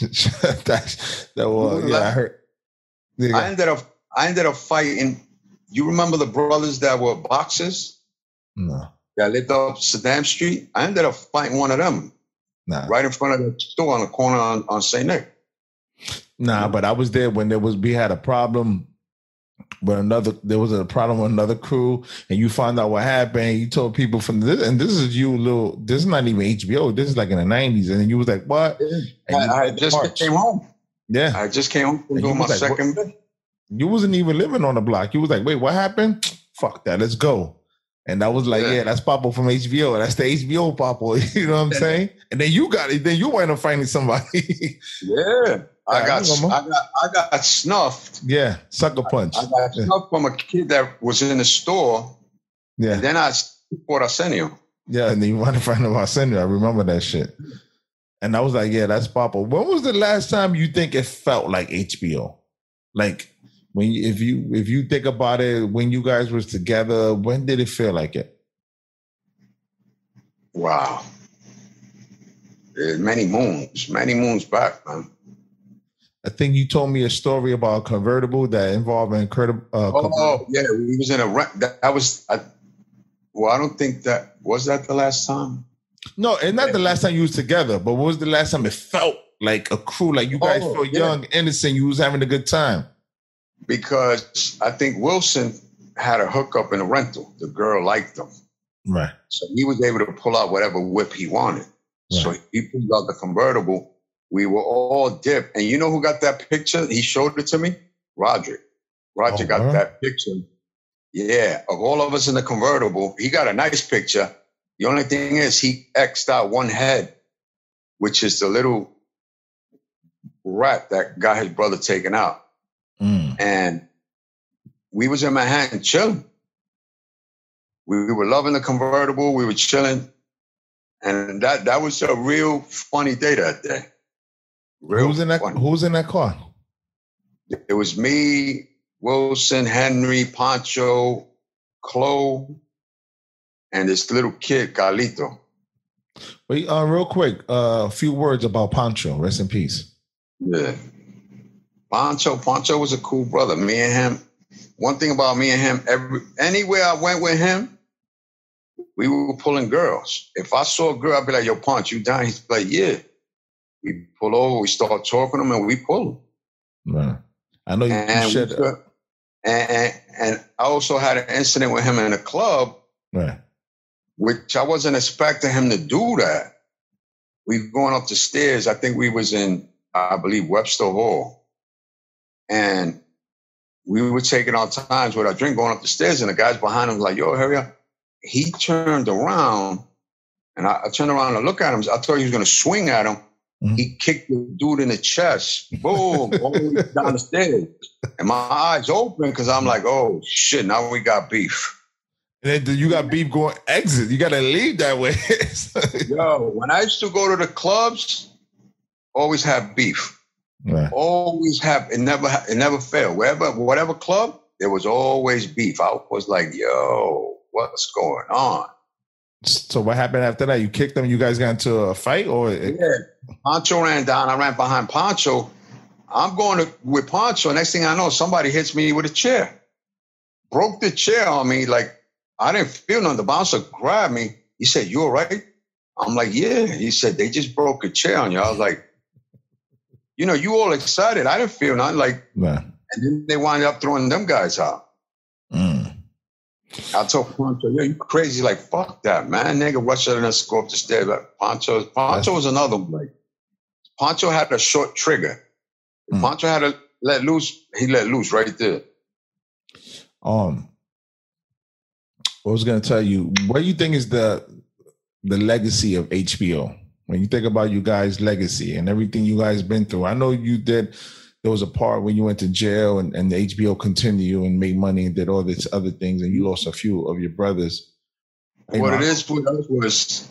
yeah, that was, yeah, I heard. Yeah, I ended up I ended up fighting. You remember the brothers that were boxers no, that lived up Suydam Street? I ended up fighting one of them nah, right in front of the store on the corner on, on St. Nick. nah. But I was there when there was we had a problem with another. There was a problem with another crew, and you find out what happened. You told people from this, and this is you, little. This is not even HBO. This is like in the nineties, and then you was like, "What?" I, I just march. came home. Yeah, I just came home from And doing my like, second bit. you wasn't even living on the block. You was like, wait, what happened? Fuck that, let's go. And I was like, yeah, Yeah. that's Papo from HBO. That's the HBO Papo. You know what I'm saying? And then you got it. Then you wind up finding somebody. Yeah. I got, I. I got I got snuffed. yeah, sucker punch. I got Yeah. snuffed from a kid that was in the store. Yeah, And then I for Arsenio. yeah. And then you wind up finding Arsenio. I remember that shit. And I was like, yeah, that's Papo. When was the last time you think it felt like HBO? Like when you, if you if you think about it, when you guys was together, when did it feel like it? Wow. Many moons, many moons back, man. I think you told me a story about a convertible that involved an incredible. Uh, Oh, oh, yeah, we was in a rent. That, that was, I, well, I don't think that was that the last time. no, and not the last time you was together, but what was the last time it felt like a crew, like you guys Oh, felt yeah. young, innocent, you was having a good time. Because I think Wilson had a hookup in a rental. The girl liked him. Right. So he was able to pull out whatever whip he wanted. So he pulled out the convertible. We were all dipped. And you know who got that picture? He showed it to me? Roger. Roger Oh, got wow. that picture. Yeah, of all of us in the convertible. He got a nice picture. The only thing is he X'd out one head, which is the little rat that got his brother taken out. Mm. And we was in Manhattan chilling. We, we were loving the convertible. We were chilling. And that that was a real funny day that day. Real Who's in that? funny. Who's in that car? It was me, Wilson, Henry, Pancho, Chloe, and this little kid, Carlito. Wait, uh, real quick, uh, a few words about Pancho. Rest in peace. Yeah. Pancho, Pancho was a cool brother. Me and him. One thing about me and him, every anywhere I went with him, we were pulling girls. If I saw a girl, I'd be like, "Yo, Punch, you down?" He's like, "Yeah." We pull over, we start talking to him, and we pull. Right. I know you, you And, we shared. took- and, and and I also had an incident with him in a club, Right. which I wasn't expecting him to do that. We were going up the stairs. I think we was in, I believe, Webster Hall, and we were taking our times with our drink going up the stairs, and the guys behind him was like, "Yo, hurry up!" He turned around, and I, I turned around to look at him. I thought he was going to swing at him. Mhm. He kicked the dude in the chest, boom, all the down the stairs, and my eyes open because I'm like, "Oh shit!" Now we got beef. And then you got beef going exit. You got to leave that way. Yo, when I used to go to the clubs, always have beef. right. Always have it. Never it never failed. Wherever whatever club, there was always beef. I was like, yo, what's going on? So what happened after that? You kicked them. You guys got into a fight, or Yeah, Pancho ran down. I ran behind Pancho. I'm going to with Pancho. Next thing I know, somebody hits me with a chair. Broke the chair on me. Like I didn't feel nothing. The bouncer grabbed me. He said, "You all right?" I'm like, "Yeah." He said, "They just broke a chair on you." I was like, "You know, you all excited. I didn't feel nothing." Like, Right. and then they wind up throwing them guys out. Mm. I told Pancho, "Yo, you crazy? Like, fuck that, man. Nigga, rush at us, go up the stairs." Like, Pancho, Pancho was another one. Like, Pancho had a short trigger. Pancho had to let loose, he let loose right there. Um, I was going to tell you, what do you think is the the legacy of HBO? When you think about you guys' legacy and everything you guys been through, I know you did. There was a part when you went to jail and, and the HBO continued and made money and did all these other things, and you lost a few of your brothers. Hey, what it is with us was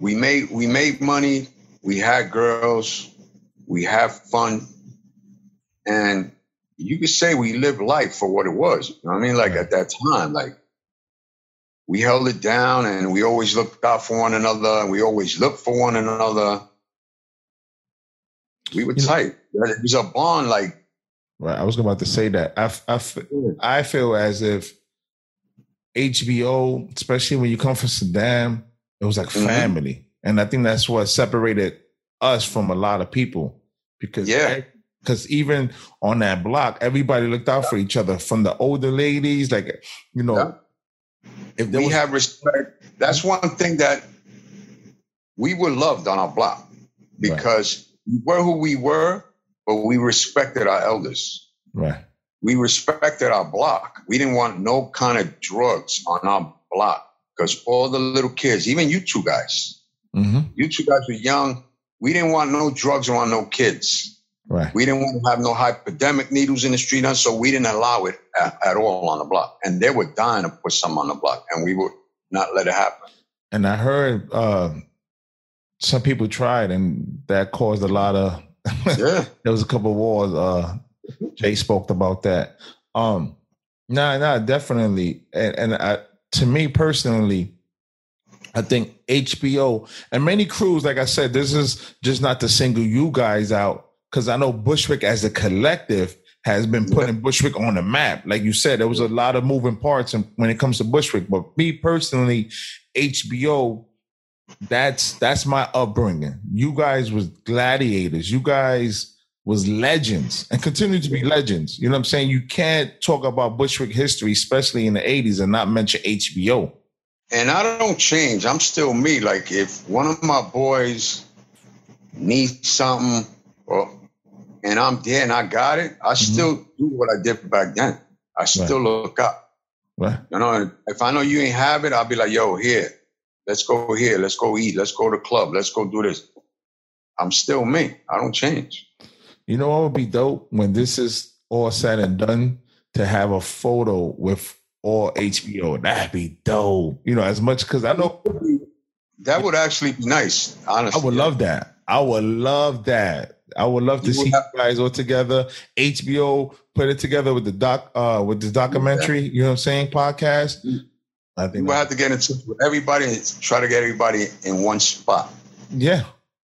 we made we made money, we had girls, we have fun, and you could say we lived life for what it was. You know what I mean? Like at that time, like we held it down and we always looked out for one another and we always looked for one another. We were You know- tight. It was a bond like Right. I was about to say that. I I feel as if HBO, especially when you come from Suydam, it was like Mhm. family. And I think that's what separated us from a lot of people. Because Yeah. because even on that block, everybody looked out for each other from the older ladies, like you know, Yeah. if we was have respect. That's one thing that we were loved on our block because we were who we were, but we respected our elders. right, We respected our block. We didn't want no kind of drugs on our block because all the little kids, even you two guys, hmm you two guys were young. We didn't want no drugs around no kids. right, We didn't want to have no hypodermic needles in the street, and so we didn't allow it at, at all on the block. And they were dying to put some on the block, and we would not let it happen. and I heard uh, some people tried, and that caused a lot of. Yeah. there was a couple of wars. Uh, Jay spoke about that. Um, nah, nah, definitely. And, and I, to me personally, I think HBO and many crews, like I said, this is just not to single you guys out because I know Bushwick as a collective has been putting Bushwick on the map. Like you said, there was a lot of moving parts and when it comes to Bushwick. But me personally, HBO, that's that's my upbringing. You guys was gladiators. You guys was legends and continue to be legends. You know what I'm saying? You can't talk about Bushwick history, especially in the 80s, and not mention HBO. And I don't change. I'm still me. Like if one of my boys needs something or and I'm there and I got it, I mm-hmm. still do what I did back then. I still look up. Right. You know, if I know you ain't have it, I'll be like, yo, here, let's go here, let's go eat, let's go to the club, let's go do this. I'm still me. I don't change. You know what would be dope when this is all said and done to have a photo with all HBO. That'd be dope. You know, as much because I know That would actually be nice, Honestly, I would love that. I would love that. I would love to You see would you guys all together. HBO put it together with the doc uh with this documentary, you know what I'm saying, podcast. I You think will have to get in touch with everybody and try to get everybody in one spot. yeah.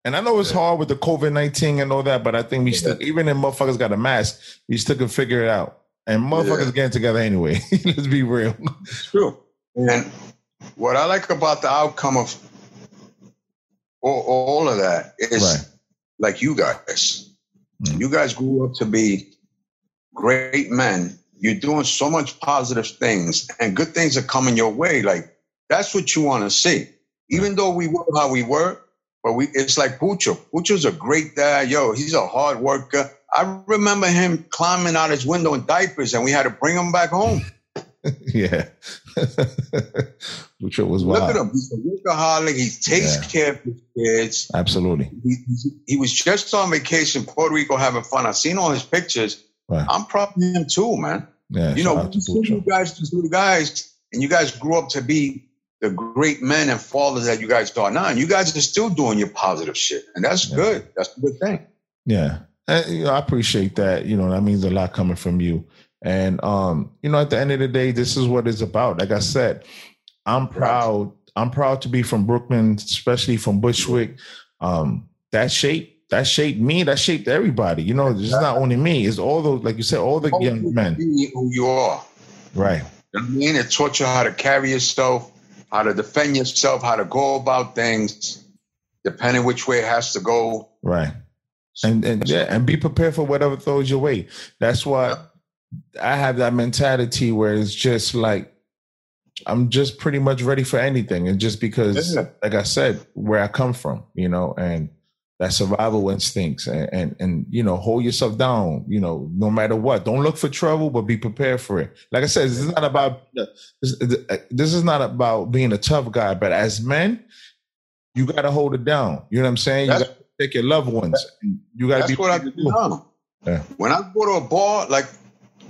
And I know it's hard with the COVID 19 and all that, but I think we still even if motherfuckers got a mask, we still can figure it out. And motherfuckers Yeah. getting together anyway. Let's be real. It's True. And what I like about the outcome of all, all of that is Right. like you guys. Mm. You guys grew up to be great men. You're doing so much positive things and good things are coming your way. Like that's what you want to see. Even though we were how we were, but we it's like Pucho. Pucho's a great dad. Yo, he's a hard worker. I remember him climbing out his window in diapers and we had to bring him back home. yeah. Which was wild. Look at him. He's a workaholic. He takes Yeah. care of his kids. Absolutely. He, he- was just on vacation in Puerto Rico having fun. I've seen all his pictures. Right. I'm proud of him too, man. Yeah. you know, shout out see you guys, these little guys, and you guys grew up to be the great men and fathers that you guys are now. And you guys are still doing your positive shit. And that's Yeah. good. That's a good thing. Yeah. And, you know, I appreciate that. You know, that means a lot coming from you. And um, you know, at the end of the day, this is what it's about. Like I said, I'm proud. I'm proud to be from Brooklyn, especially from Bushwick. Um, that shape, that shaped me, that shaped everybody. You know, it's not only me, it's all those, like you said, all the young men. Who you are. Right. You know what I mean? It taught you how to carry yourself, how to defend yourself, how to go about things, depending which way it has to go. Right. And and yeah, and be prepared for whatever throws your way. That's why I have that mentality where it's just like I'm just pretty much ready for anything. And just because, Yeah. like I said, where I come from, you know, and that survival instincts and, and and you know hold yourself down you know no matter what don't look for trouble but be prepared for it like i said this is not about this, uh, this is not about being a tough guy but as men you got to hold it down you know what i'm saying you got to take your loved ones you got to That's be what I do to do. now. Yeah. When I go to a bar, like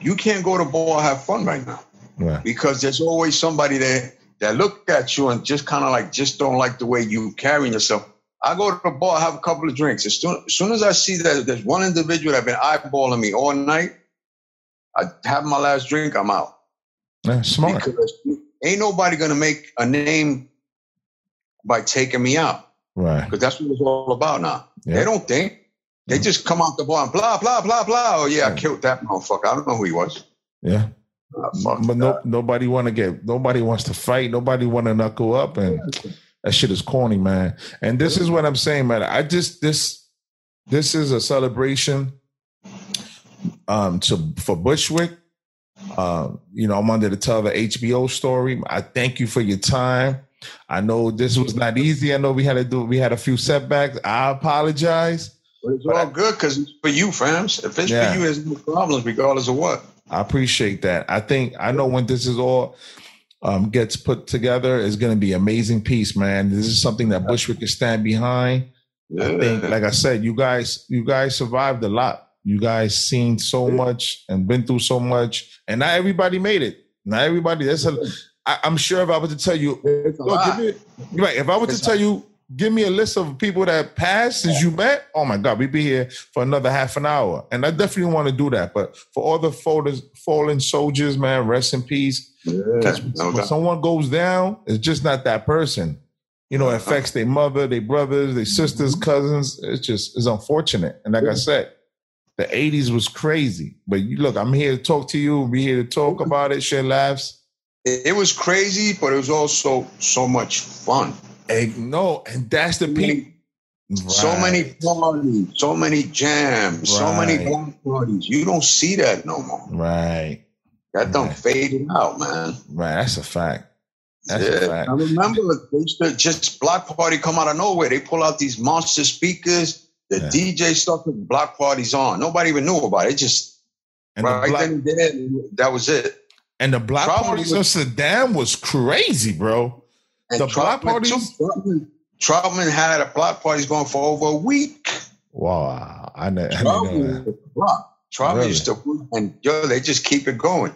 you can't go to a bar and have fun right now Right. because there's always somebody there that look at you and just kind of like just don't like the way you carrying yourself. I go to the bar, have a couple of drinks. As soon, as soon as I see that there's one individual that been eyeballing me all night, I have my last drink, I'm out. Yeah, smart Because ain't nobody gonna make a name by taking me out. Right Because that's what it's all about now. Yeah. They don't think. They Mhm. just come out the bar and blah, blah, blah, blah. Oh, yeah, I killed that motherfucker. I don't know who he was. yeah Ah, but no, nobody want to get nobody wants to fight nobody want to knuckle up and that shit is corny man and this is what i'm saying man i just this this is a celebration um to for bushwick um you know i'm under to tell the hbo story i thank you for your time i know this was not easy i know we had to do we had a few setbacks i apologize But it's all good because it's for you, fams. If it's Yeah. for you, there's no problems regardless of what. I appreciate that. I think I know when this is all um, gets put together, it's going to be amazing piece, man. This is something that Bushwick can stand behind. Yeah. I think, like I said, you guys, you guys survived a lot. You guys seen so much and been through so much, and not everybody made it. Not everybody. That's a. I, I'm sure if I was to tell you, It's a Yo, lot. give me, right. If I was to tell you, give me a list of people that passed since you met. Oh my God, we'd be here for another half an hour. And I definitely want to do that. But for all the fallen, fallen soldiers, man, rest in peace. Yeah, no when someone goes down, it's just not that person. You know, it affects their mother, their brothers, their mm-hmm. sisters, cousins. It's just it's unfortunate. And like I said, the 80s was crazy. But you look, I'm here to talk to you. We're here to talk about it, share laughs. It, was crazy, but it was also so much fun. Hey, no, and that's the people. So many parties, so many jams, so many block parties. You don't see that no more. Right, That don't Right. fade out, man. right. That's a fact. That's a fact. I remember they used to just block party come out of nowhere. They pull out these monster speakers. The Yeah. DJ stuff with block parties on. Nobody even knew about it. It just And the right black, then and there, that was it. And the Trouble parties in with- Suydam was crazy, bro. The block parties? too. Troutman, had a block parties going for over a week. Wow, I, I know Troutman that. block. Troutman Really? used to, and yo, they just keep it going.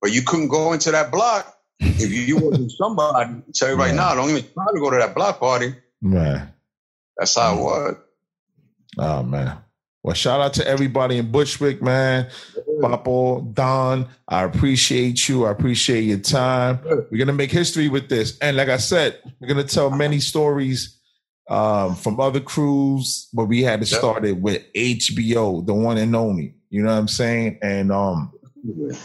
But you couldn't go into that block if you, you wasn't somebody. Tell you right now, don't even try to go to that block party. Man, That's how it Mm. was. oh man. Well, shout out to everybody in Bushwick, man. Papo, Don, I appreciate you. I appreciate your time. We're gonna make history with this, and like I said, we're gonna tell many stories um, from other crews, but we had to start it with HBO, the one and only. You know what I'm saying? And um,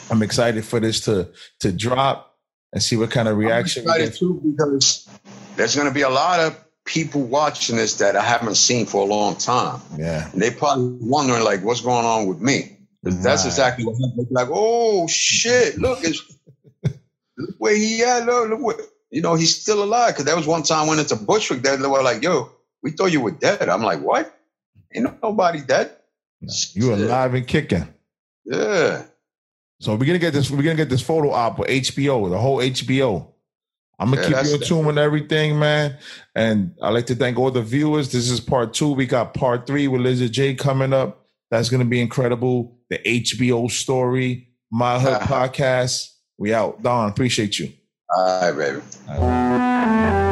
I'm excited for this to to drop and see what kind of reaction I'm excited too because there's going to be a lot of people watching this that I haven't seen for a long time. Yeah, And they probably wondering like, what's going on with me? That's exactly what happened. Like, oh shit, look, it's, look where he at. Look, look what, you know, he's still alive. Because there was one time I went into Bushwick. They were like, yo, we thought you were dead. I'm like, what? Ain't nobody dead. you alive and kicking. Yeah. So we're gonna get this. We're gonna get this photo op with HBO, the whole HBO. I'm gonna Yeah, keep you in tune with everything, man. And I'd like to thank all the viewers. This is part two. We got part three with Lizard J coming up. That's gonna be incredible the HBO story, My Hood uh-huh. podcast. We out. Don, appreciate you. All right, baby. All right.